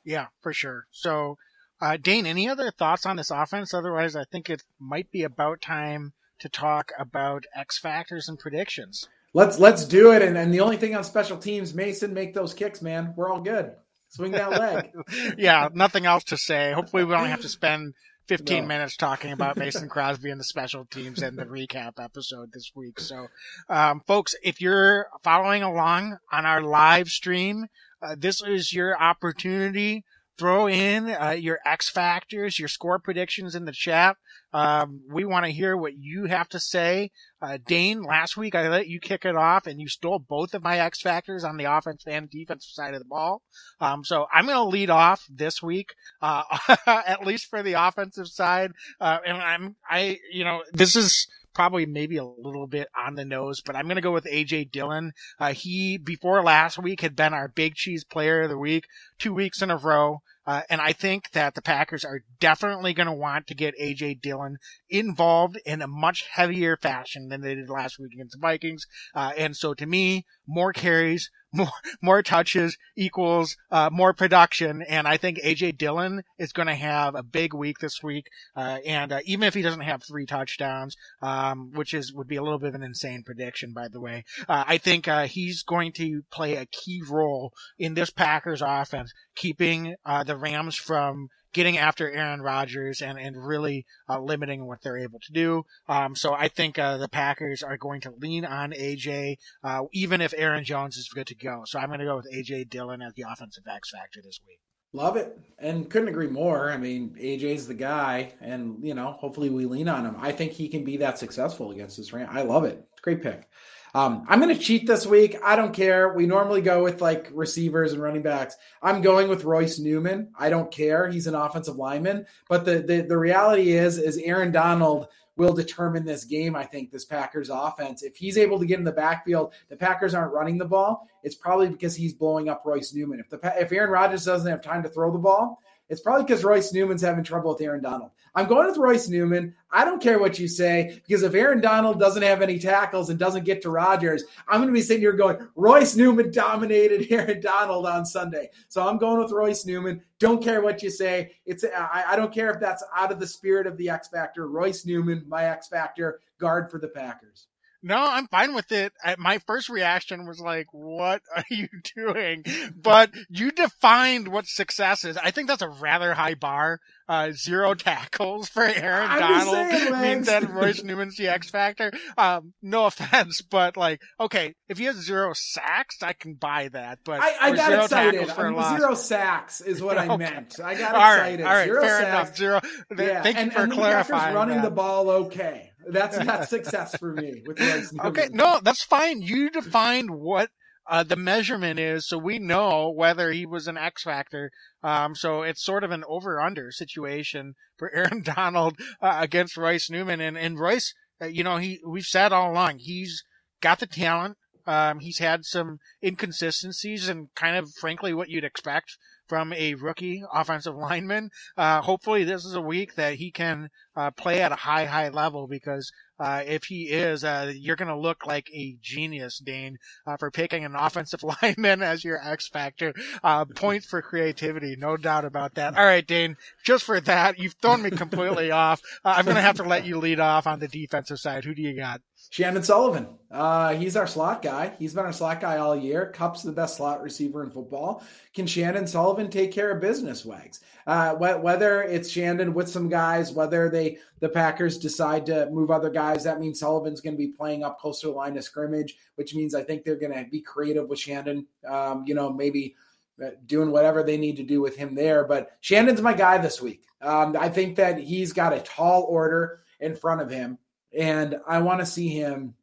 Yeah, for sure. So, uh, Dane, any other thoughts on this offense? Otherwise, I think it might be about time to talk about X factors and predictions. Let's let's do it. And, and the only thing on special teams, Mason, make those kicks, man. We're all good. Swing that leg. yeah, nothing else to say. Hopefully, we don't have to spend 15 no. minutes talking about Mason Crosby and the special teams and the recap episode this week. So, um, folks, if you're following along on our live stream, uh, this is your opportunity throw in uh, your X factors, your score predictions in the chat. Um, we want to hear what you have to say. Uh, Dane, last week I let you kick it off and you stole both of my X factors on the offense and defensive side of the ball. Um, so I'm going to lead off this week, uh, at least for the offensive side. Uh, and I'm, I, you know, this is, probably maybe a little bit on the nose, but I'm going to go with AJ Dillon. Uh, he, before last week, had been our big cheese player of the week, two weeks in a row. Uh, and I think that the Packers are definitely going to want to get AJ Dillon involved in a much heavier fashion than they did last week against the Vikings. Uh, and so to me, more carries, more more touches equals uh, more production, and I think AJ Dillon is going to have a big week this week. Uh, and uh, even if he doesn't have three touchdowns, um, which is would be a little bit of an insane prediction, by the way, uh, I think uh, he's going to play a key role in this Packers offense, keeping uh, the Rams from getting after Aaron Rodgers and, and really uh, limiting what they're able to do. Um, so I think uh, the Packers are going to lean on AJ, uh, even if Aaron Jones is good to go. So I'm going to go with AJ Dillon as the offensive X factor this week. Love it, and couldn't agree more. I mean, AJ's the guy, and you know, hopefully we lean on him. I think he can be that successful against this Ram. I love it. Great pick. Um, I'm going to cheat this week. I don't care. We normally go with like receivers and running backs. I'm going with Royce Newman. I don't care. He's an offensive lineman. But the, the, the reality is, is Aaron Donald will determine this game. I think this Packers offense. If he's able to get in the backfield, the Packers aren't running the ball. It's probably because he's blowing up Royce Newman. If the if Aaron Rodgers doesn't have time to throw the ball, it's probably because Royce Newman's having trouble with Aaron Donald. I'm going with Royce Newman. I don't care what you say because if Aaron Donald doesn't have any tackles and doesn't get to Rodgers, I'm going to be sitting here going, Royce Newman dominated Aaron Donald on Sunday. So I'm going with Royce Newman. Don't care what you say. It's I, I don't care if that's out of the spirit of the X Factor. Royce Newman, my X Factor guard for the Packers. No, I'm fine with it. My first reaction was like, what are you doing? But you defined what success is. I think that's a rather high bar. Uh, zero tackles for Aaron I'm Donald saying, means that Royce Newman's the X factor. Um, no offense, but like, okay, if he has zero sacks, I can buy that. But I, I got excited. I mean, zero sacks is what I meant. I got all excited. Right, all right, zero fair sacks. enough. Zero. Yeah. Thank and, you for and clarifying. The running that. the ball okay. That's that's success for me with Royce Okay, no, that's fine. You defined what uh, the measurement is, so we know whether he was an X factor. Um, so it's sort of an over under situation for Aaron Donald uh, against Royce Newman, and and Royce, uh, you know, he we've said all along he's got the talent. Um, he's had some inconsistencies and kind of, frankly, what you'd expect from a rookie offensive lineman. Uh, hopefully this is a week that he can uh, play at a high, high level because uh, if he is, uh, you're going to look like a genius, Dane, uh, for picking an offensive lineman as your X factor. Uh, points for creativity, no doubt about that. All right, Dane, just for that, you've thrown me completely off. Uh, I'm going to have to let you lead off on the defensive side. Who do you got? Chandon Sullivan. Uh, he's our slot guy. He's been our slot guy all year. Kupp's the best slot receiver in football. Can Chandon Sullivan take care of business, Wags? Uh, whether it's Chandon with some guys, whether they the Packers decide to move other guys, that means Sullivan's going to be playing up closer line of scrimmage, which means I think they're going to be creative with Chandon. Um, you know, maybe uh, doing whatever they need to do with him there. But Chandon's my guy this week. Um, I think that he's got a tall order in front of him and I want to see him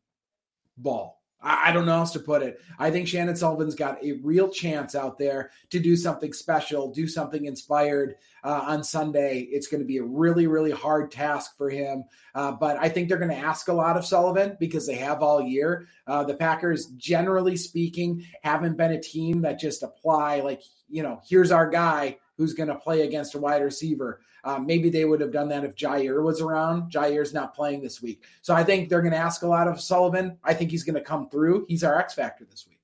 ball. I, I don't know how else to put it. I think Chandon Sullivan's got a real chance out there to do something special, do something inspired uh, on Sunday. It's going to be a really, really hard task for him. Uh, but I think they're going to ask a lot of Sullivan because they have all year. Uh, the Packers, generally speaking, haven't been a team that just apply, like, you know, here's our guy who's going to play against a wide receiver. Um, maybe they would have done that if Jaire was around. Jaire's not playing this week. So I think they're going to ask a lot of Sullivan. I think he's going to come through. He's our X factor this week.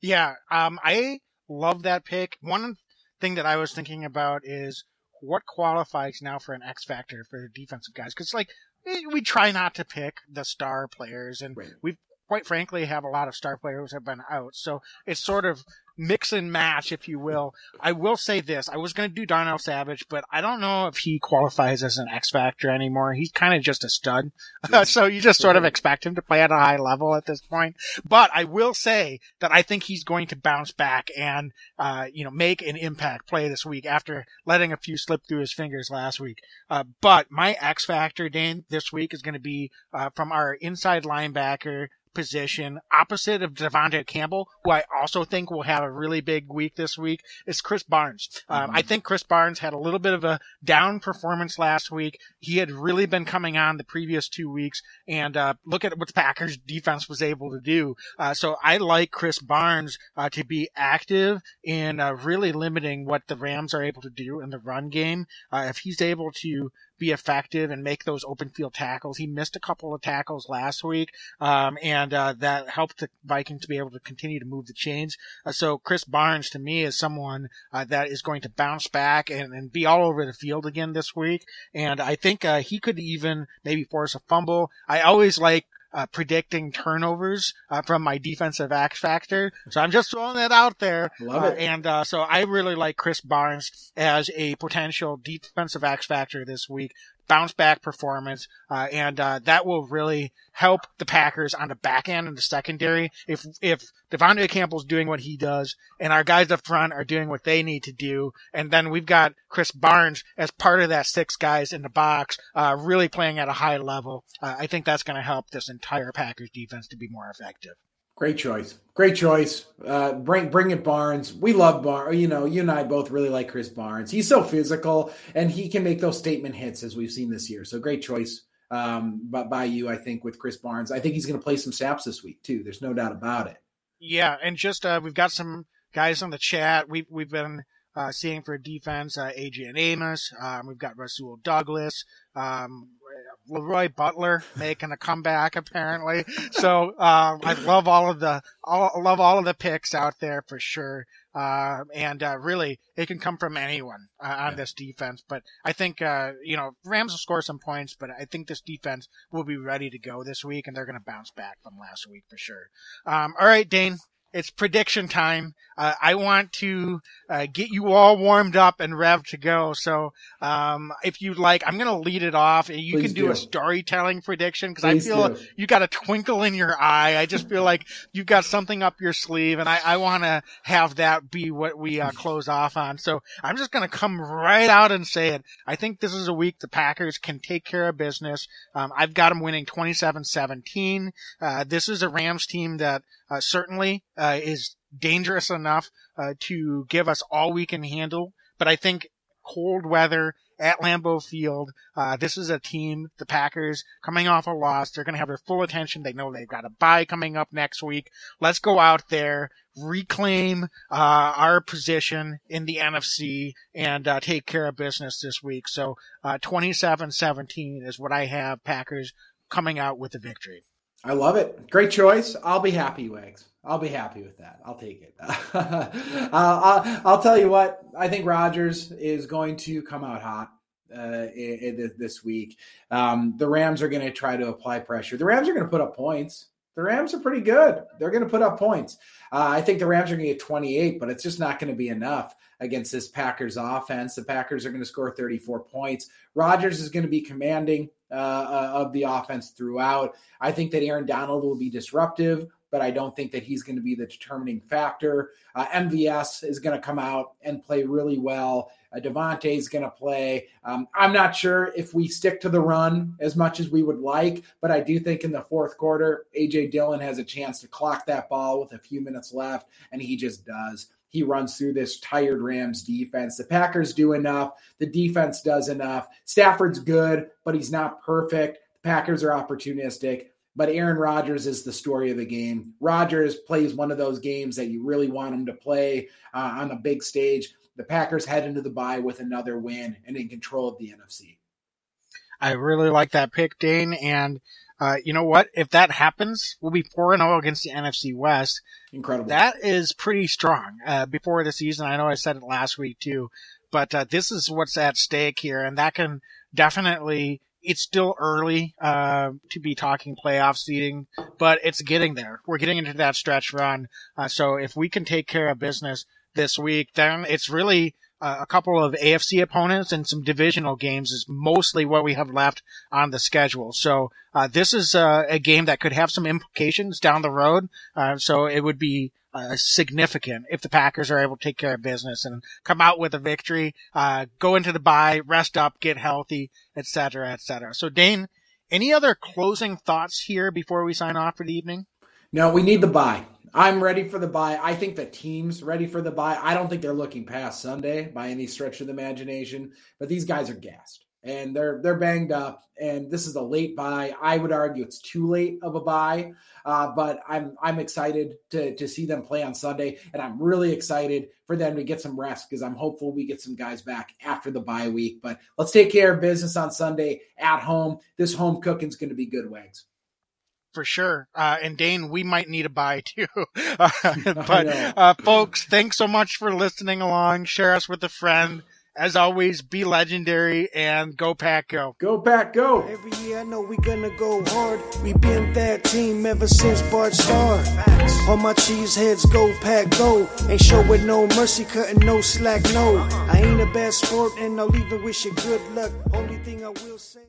Yeah. Um, I love that pick. One thing that I was thinking about is what qualifies now for an X factor for the defensive guys. Cause like, we try not to pick the star players and right. we've quite frankly have a lot of star players have been out. So it's sort of mix and match, if you will. I will say this. I was going to do Darnell Savage, but I don't know if he qualifies as an X Factor anymore. He's kind of just a stud. so you just sort of expect him to play at a high level at this point. But I will say that I think he's going to bounce back and, uh, you know, make an impact play this week after letting a few slip through his fingers last week. Uh, but my X Factor, Dane, this week is going to be, uh, from our inside linebacker, position opposite of De'Vondre Campbell, who I also think will have a really big week this week, is Krys Barnes. Um, mm-hmm. I think Krys Barnes had a little bit of a down performance last week. He had really been coming on the previous two weeks, and uh, look at what the Packers defense was able to do. Uh, so I like Krys Barnes uh, to be active in uh, really limiting what the Rams are able to do in the run game. Uh, if he's able to be effective and make those open field tackles. He missed a couple of tackles last week, um, and uh, that helped the Vikings to be able to continue to move the chains. Uh, so Krys Barnes to me is someone uh, that is going to bounce back and, and be all over the field again this week. And I think uh, he could even maybe force a fumble. I always like uh, predicting turnovers uh, from my defensive X factor. So I'm just throwing that out there. Love uh, it. And uh, so I really like Krys Barnes as a potential defensive X factor this week bounce back performance, uh, and uh, that will really help the Packers on the back end and the secondary. If if De'Vondre Campbell's doing what he does, and our guys up front are doing what they need to do, and then we've got Krys Barnes as part of that six guys in the box, uh, really playing at a high level. Uh, I think that's going to help this entire Packers defense to be more effective. Great choice. Great choice. Uh, bring bring it Barnes. We love Barnes. You know, you and I both really like Krys Barnes. He's so physical and he can make those statement hits as we've seen this year. So great choice um, by, by you, I think, with Krys Barnes. I think he's going to play some snaps this week too. There's no doubt about it. Yeah, and just uh, we've got some guys on the chat. We've we've been uh, seeing for defense, uh, Adrian Amos. Um, we've got Rasul Douglas. Um, LeRoy Butler making a comeback apparently. So uh, I love all of the all, love all of the picks out there for sure. Uh, and uh, really, it can come from anyone uh, on yeah. this defense. But I think uh, you know Rams will score some points, but I think this defense will be ready to go this week, and they're going to bounce back from last week for sure. Um, all right, Dane, it's prediction time. Uh, I want to uh, get you all warmed up and rev to go. So, um, if you'd like, I'm going to lead it off. And you Please can do, do, a storytelling prediction because I feel do. you got a twinkle in your eye. I just feel like you've got something up your sleeve, and I, I want to have that be what we uh, close off on. So, I'm just going to come right out and say it. I think this is a week the Packers can take care of business. Um, I've got them winning 27-17. Uh, this is a Rams team that uh, certainly uh, is dangerous enough uh, to give us all we can handle. But I think cold weather at Lambeau Field. Uh, this is a team, the Packers, coming off a loss. They're going to have their full attention. They know they've got a bye coming up next week. Let's go out there, reclaim uh, our position in the NFC, and uh, take care of business this week. So 27-17 uh, is what I have Packers coming out with the victory. I love it. Great choice. I'll be happy, Wags. I'll be happy with that. I'll take it. uh, I'll, I'll, tell you what. I think Rodgers is going to come out hot uh, this week. Um, the Rams are going to try to apply pressure. The Rams are going to put up points. The Rams are pretty good. They're going to put up points. Uh, I think the Rams are going to get 28, but it's just not going to be enough against this Packers offense. The Packers are going to score 34 points. Rodgers is going to be commanding uh, uh, of the offense throughout. I think that Aaron Donald will be disruptive, but I don't think that he's going to be the determining factor. Uh, MVS is going to come out and play really well. Uh, is going to play. Um, I'm not sure if we stick to the run as much as we would like, but I do think in the fourth quarter, AJ Dillon has a chance to clock that ball with a few minutes left, and he just does he runs through this tired Rams defense. The Packers do enough. The defense does enough. Stafford's good, but he's not perfect. The Packers are opportunistic. But Aaron Rodgers is the story of the game. Rodgers plays one of those games that you really want him to play uh, on a big stage. The Packers head into the bye with another win and in control of the NFC. I really like that pick, Dane. And uh, you know what? If that happens, we'll be 4 0 against the NFC West. Incredible. That is pretty strong. Uh, before the season, I know I said it last week too, but uh, this is what's at stake here, and that can definitely. It's still early uh, to be talking playoff seeding, but it's getting there. We're getting into that stretch run. Uh, so if we can take care of business this week, then it's really uh, a couple of AFC opponents and some divisional games is mostly what we have left on the schedule. So uh, this is uh, a game that could have some implications down the road. Uh, so it would be uh, significant if the Packers are able to take care of business and come out with a victory, uh, go into the bye, rest up, get healthy, etc., etc. So Dane, any other closing thoughts here before we sign off for the evening? No, we need the bye. I'm ready for the bye. I think the team's ready for the bye. I don't think they're looking past Sunday by any stretch of the imagination, but these guys are gassed and they're they're banged up. And this is a late bye. I would argue it's too late of a bye, uh, but I'm I'm excited to to see them play on Sunday, and I'm really excited for them to get some rest because I'm hopeful we get some guys back after the bye week. But let's take care of business on Sunday at home. This home cooking is going to be good, Wags for sure. Uh, and Dane, we might need a bye too. Uh, but uh, folks, thanks so much for listening along. Share us with a friend. As always, be legendary and go pack go. Go pack go. Every year I know we gonna go hard. We been that team ever since Bart Starr. All my cheese heads go pack go. Ain't showing no mercy, cutting no slack, no. I ain't a bad sport and I'll even wish you good luck. Only thing I will say.